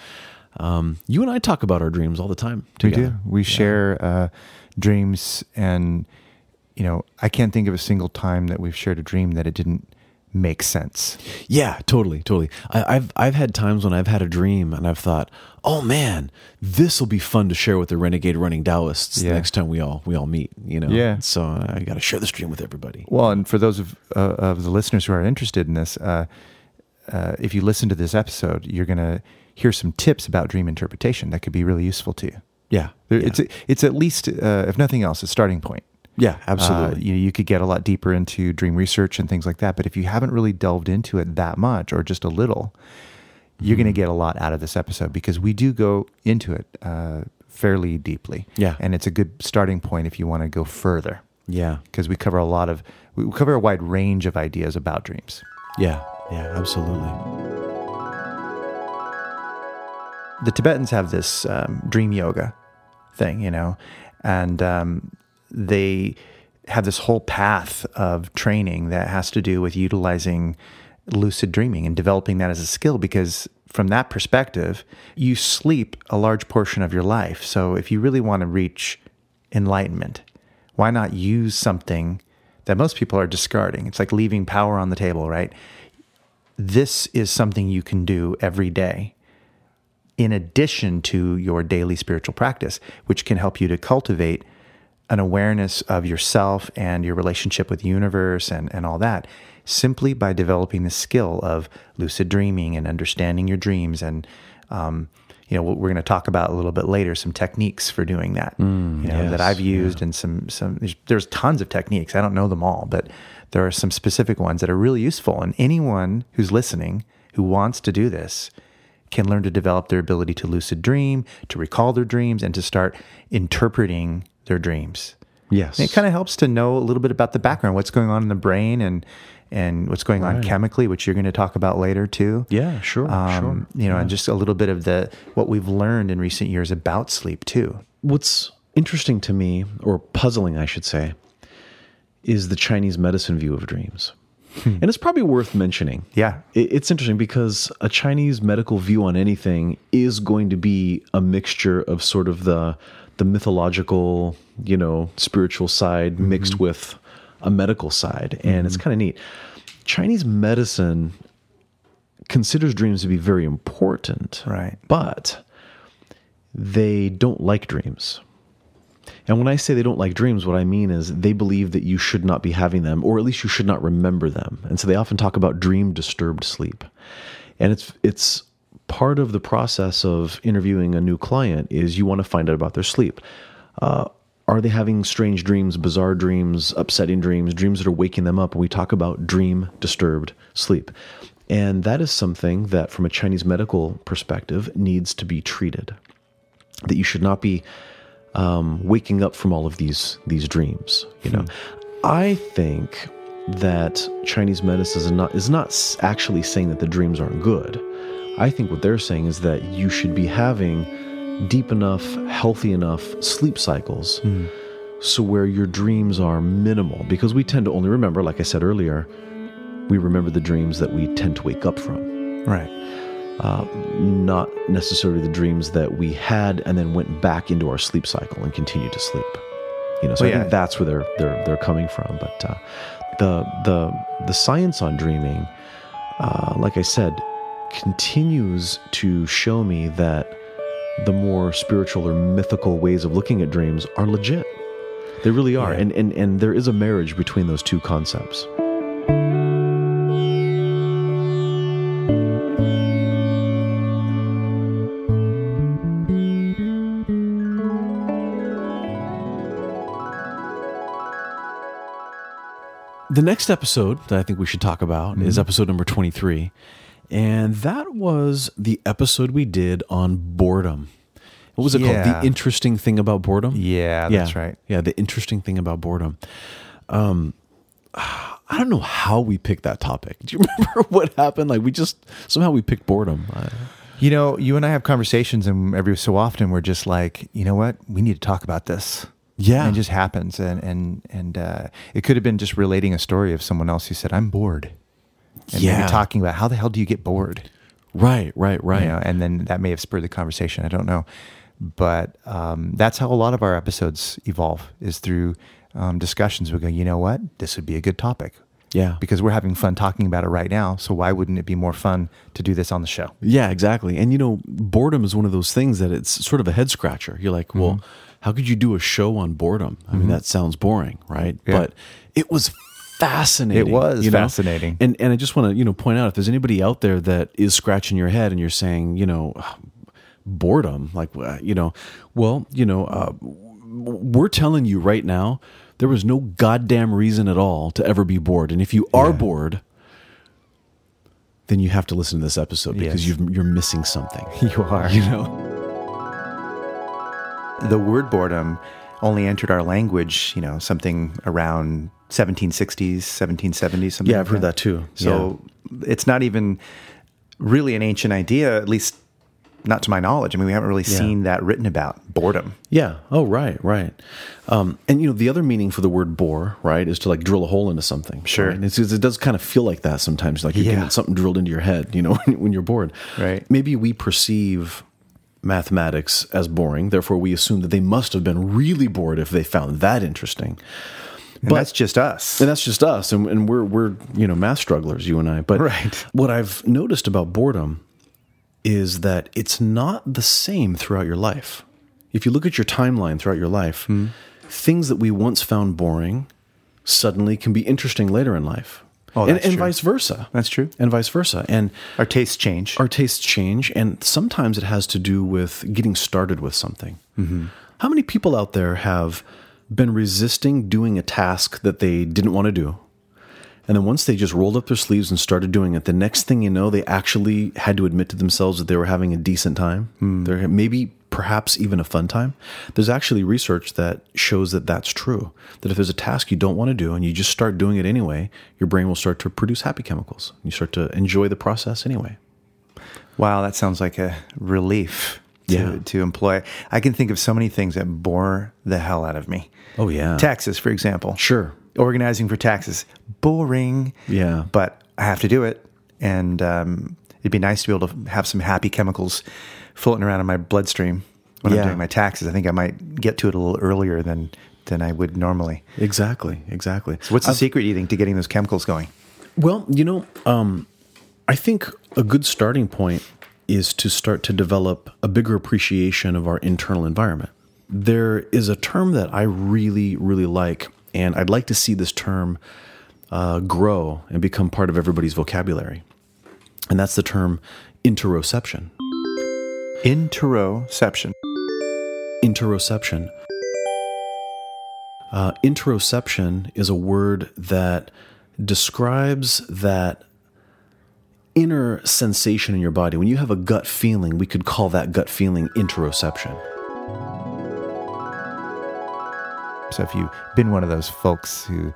um, you and I talk about our dreams all the time. We Together. do. We share uh, dreams, and you know, I can't think of a single time that we've shared a dream that it didn't make sense. Yeah, totally, totally. I, I've I've had times when I've had a dream and I've thought, oh man, this will be fun to share with the renegade running Taoists Yeah. the next time we all we all meet. You know, Yeah. So I got to share this dream with everybody. Well, and for those of uh, of the listeners who are interested in this, uh, uh, if you listen to this episode, you're going to hear some tips about dream interpretation that could be really useful to you. Yeah, There- yeah. It's it's at least, uh, if nothing else, a starting point. Yeah, Uh, absolutely. you, you could get a lot deeper into dream research and things like that. But if you haven't really delved into it that much or just a little, you're Mm-hmm. going to get a lot out of this episode because we do go into it uh, fairly deeply. Yeah. And it's a good starting point if you want to go further yeah, because we cover a lot of, we cover a wide range of ideas about dreams. yeah, yeah, absolutely. the Tibetans have this um, dream yoga thing, you know, and um, they have this whole path of training that has to do with utilizing lucid dreaming and developing that as a skill because from that perspective, you sleep a large portion of your life. So if you really want to reach enlightenment, why not use something that most people are discarding? It's like leaving power on the table, right? This is something you can do every day in addition to your daily spiritual practice, which can help you to cultivate an awareness of yourself and your relationship with the universe and, and all that simply by developing the skill of lucid dreaming and understanding your dreams. And um, you know what we're going to talk about a little bit later some techniques for doing that you know yes, that I've used and some some there's, there's tons of techniques. I don't know them all but there are some specific ones that are really useful. And anyone who's listening who wants to do this can learn to develop their ability to lucid dream to recall their dreams and to start interpreting their dreams Yes. and it kind of helps to know a little bit about the background, what's going on in the brain, and and what's going on chemically, which you're going to talk about later too. Yeah, sure, Um, You know, and just a little bit of the what we've learned in recent years about sleep too. What's interesting to me, or puzzling, I should say, is the Chinese medicine view of dreams. And it's probably worth mentioning. Yeah. It's interesting because a Chinese medical view on anything is going to be a mixture of sort of the the mythological, you know, spiritual side mm-hmm. mixed with a medical side, and mm-hmm. it's kind of neat. Chinese medicine considers dreams to be very important, Right. But they don't like dreams. And when I say they don't like dreams, what I mean is they believe that you should not be having them, or at least you should not remember them. And so they often talk about dream disturbed sleep. And it's it's part of the process of interviewing a new client is you want to find out about their sleep. Uh, are they having strange dreams, bizarre dreams, upsetting dreams, dreams that are waking them up? And we talk about dream disturbed sleep. And that is something that, from a Chinese medical perspective, needs to be treated. That you should not be um, waking up from all of these these dreams. You know, I think that Chinese medicine is not is not actually saying that the dreams aren't good. I think what they're saying is that you should be having deep enough, healthy enough sleep cycles, so where your dreams are minimal. Because we tend to only remember, like I said earlier, we remember the dreams that we tend to wake up from Right. not necessarily the dreams that we had and then went back into our sleep cycle and continued to sleep. You know, so Well, I think that's where they're they're they're coming from. But uh, the the the science on dreaming, uh, like I said, continues to show me that the more spiritual or mythical ways of looking at dreams are legit. They really are, and and and there is a marriage between those two concepts. The next episode that I think we should talk about is mm-hmm. episode number 23. And that was the episode we did on boredom. What was it Yeah. called? The interesting thing about boredom? Yeah, that's right. Yeah, the interesting thing about boredom. Um, I don't know how we picked that topic. Do you remember what happened? Like we just somehow we picked boredom. I- You know, you and I have conversations, and every so often we're just like, you know what, we need to talk about this. Yeah. and it just happens, and and and uh, it could have been just relating a story of someone else who said, "I'm bored," and Yeah. maybe talking about how the hell do you get bored, Right, right, right. you know, and then that may have spurred the conversation. I don't know, but um, that's how a lot of our episodes evolve is through um, discussions. We go, you know what, this would be a good topic. Yeah. Because we're having fun talking about it right now. So why wouldn't it be more fun to do this on the show? Yeah, exactly. And you know, boredom is one of those things that it's sort of a head scratcher. You're like, well, Mm-hmm. how could you do a show on boredom? I mean, that sounds boring, right? Yeah. But it was fascinating. It was you know? fascinating. And and I just want to, you know, point out if there's anybody out there that is scratching your head and you're saying, you know, boredom, like you know, well, you know, uh, we're telling you right now, there was no goddamn reason at all to ever be bored. And if you are Yeah. bored, then you have to listen to this episode because Yes. you've, you're missing something. You are. You know? the word boredom only entered our language, you know, something around 1760s, 1770s, something Yeah, I've heard that too. So it's not even really an ancient idea, at least not to my knowledge. I mean, we haven't really Yeah. seen that written about boredom. Yeah. Oh, right, right. Um, and you know, the other meaning for the word bore, right, is to like drill a hole into something. Sure. right? It's, it does kind of feel like that sometimes, like you're Yeah. getting something drilled into your head, you know, when, when you're bored. Right. Maybe we perceive mathematics as boring, therefore we assume that they must have been really bored if they found that interesting. And that's just us. And that's just us, and, and we're we're you know math strugglers, you and I. But Right. what I've noticed about boredom is that it's not the same throughout your life. If you look at your timeline throughout your life, hmm. things that we once found boring suddenly can be interesting later in life. Oh, and, and vice versa. That's true. And vice versa. And Our tastes change. our tastes change, and sometimes it has to do with getting started with something. Mm-hmm. How many people out there have been resisting doing a task that they didn't want to do? And then once they just rolled up their sleeves and started doing it, the next thing you know, they actually had to admit to themselves that they were having a decent time. Hmm. They're maybe perhaps even a fun time. There's actually research that shows that that's true. That if there's a task you don't want to do and you just start doing it anyway, your brain will start to produce happy chemicals. You start to enjoy the process anyway. Wow, that sounds like a relief to, Yeah. to employ. I can think of so many things that bore the hell out of me. Oh yeah. Taxes, for example. Sure. Organizing for taxes, boring. Yeah. But I have to do it. And um, it'd be nice to be able to have some happy chemicals floating around in my bloodstream when Yeah. I'm doing my taxes. I think I might get to it a little earlier than, than I would normally. Exactly. Exactly. So what's the secret, do you think, to getting those chemicals going? Well, you know, um, I think a good starting point is to start to develop a bigger appreciation of our internal environment. There is a term that I really, really like, and I'd like to see this term uh, grow and become part of everybody's vocabulary. And that's the term interoception. Interoception. interoception. Uh, interoception is a word that describes that inner sensation in your body. When you have a gut feeling, we could call that gut feeling interoception. So if you've been one of those folks who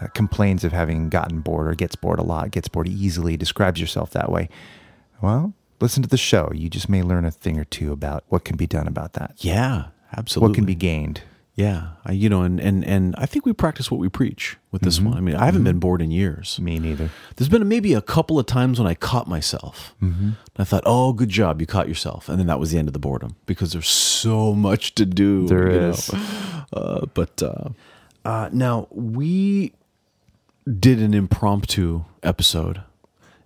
uh, complains of having gotten bored or gets bored a lot, gets bored easily, describes yourself that way, well, listen to the show. You just may learn a thing or two about what can be done about that. Yeah, absolutely. What can be gained. Yeah, I, you know, and, and and I think we practice what we preach with this one. I mean, I haven't been bored in years. Me neither. There's been maybe a couple of times when I caught myself. Mm-hmm. I thought, "Oh, good job, you caught yourself," and then that was the end of the boredom because there's so much to do. There you know. Uh, but uh, uh, now we did an impromptu episode,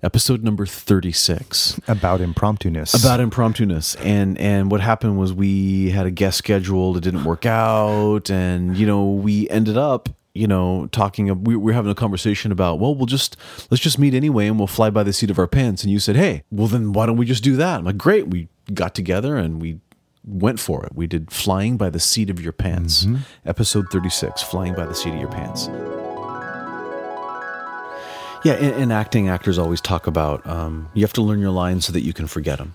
episode number thirty-six. About impromptu-ness. about impromptu-ness. And and what happened was we had a guest scheduled. It didn't work out. And you know we ended up you know talking we we were having a conversation about well we'll just let's just meet anyway and we'll fly by the seat of our pants. And you said hey well then why don't we just do that? I'm like great. We got together and we went for it. We did flying by the seat of your pants. Mm-hmm. Episode 36 flying by the seat of your pants yeah in, in acting actors always talk about um, you have to learn your lines so that you can forget them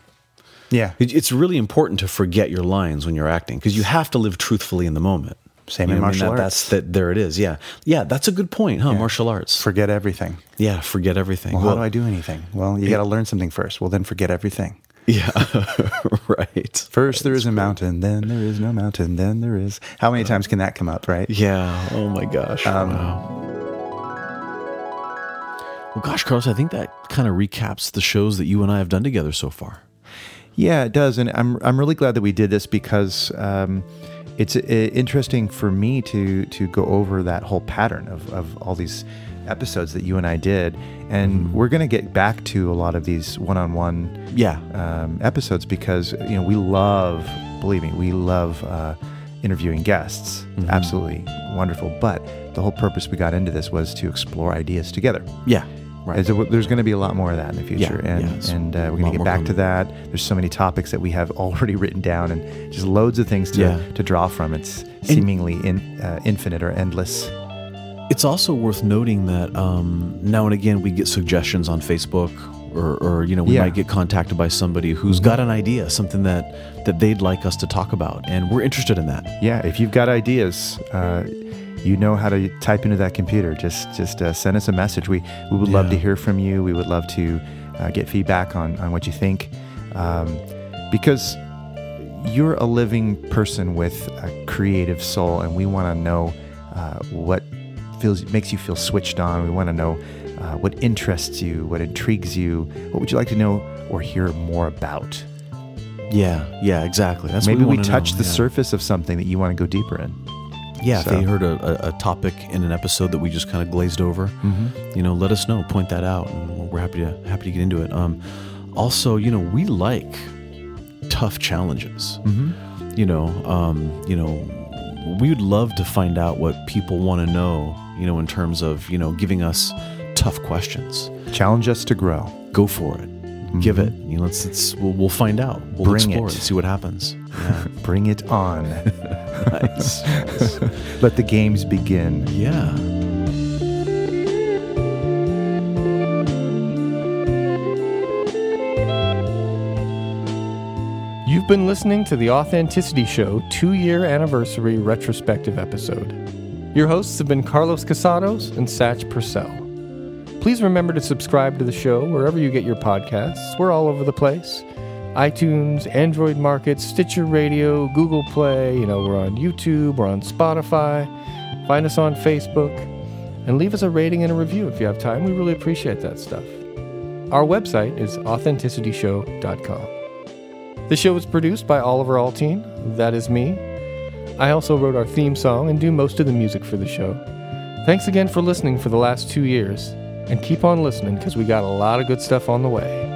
yeah. it- It's really important to forget your lines when you're acting because you have to live truthfully in the moment. Same You in what I mean? martial That- arts. That's that. There it is. Yeah, yeah. That's a good point, huh? Martial arts. Forget everything. yeah, forget everything. Well, how do I do anything? Well, you got to learn something first. Well, then forget everything. Yeah, right. First, there is a mountain, then there is no mountain, then there is. How many times can that come up, right? Yeah. Oh my gosh. Um, wow. Well, gosh, Carlos, I think that kind of recaps the shows that you and I have done together so far. Yeah, it does, and I'm I'm really glad that we did this because um, it's uh, interesting for me to to go over that whole pattern of of all these episodes that you and I did, and we're going to get back to a lot of these one-on-one Yeah. um, episodes because you know we love, believe me, we love uh, interviewing guests. Absolutely wonderful. But the whole purpose we got into this was to explore ideas together. Yeah. Right. So there's going to be a lot more of that in the future, Yeah, and yeah, and uh, we're going to get back to that. There's so many topics that we have already written down, and just loads of things to, Yeah. to draw from. It's seemingly in, uh, infinite or endless. It's also worth noting that um, now and again we get suggestions on Facebook, or, or you know we might get contacted by somebody who's got an idea, something that that they'd like us to talk about, and we're interested in that. Yeah, if you've got ideas, uh, you know how to type into that computer. Just just uh, send us a message. We we would love to hear from you. We would love to uh, get feedback on on what you think, um, because you're a living person with a creative soul, and we want to know uh, what feels makes you feel switched on. We want to know uh, what interests you, what intrigues you. What would you like to know or hear more about? Yeah, yeah, exactly. That's Maybe we, we touch know, the yeah. surface of something that you want to go deeper in. Yeah, So- if they heard a, a, topic in an episode that we just kind of glazed over, Mm-hmm. you know, let us know, point that out, and we're happy to happy to get into it. Um, also, you know, we like tough challenges. Mm-hmm. You know, um, you know, we would love to find out what people want to know, you know, in terms of, you know, giving us tough questions. Challenge us to grow. Go for it. Give it. You know, let's, let's we'll, we'll find out. We'll Bring explore it. and see what happens. Yeah. Bring it on. Nice. nice. Let the games begin. Yeah. You've been listening to the Authenticity Show two year anniversary retrospective episode. Your hosts have been Carlos Casados and Satch Purcell. Please remember to subscribe to the show wherever you get your podcasts. We're all over the place iTunes, Android Market, Stitcher Radio, Google Play. You know, we're on YouTube, we're on Spotify. Find us on Facebook and leave us a rating and a review if you have time. We really appreciate that stuff. Our website is authenticityshow.com. The show is produced by Oliver Altine. That is me. I also wrote our theme song and do most of the music for the show. Thanks again for listening for the last two years, and keep on listening because we got a lot of good stuff on the way.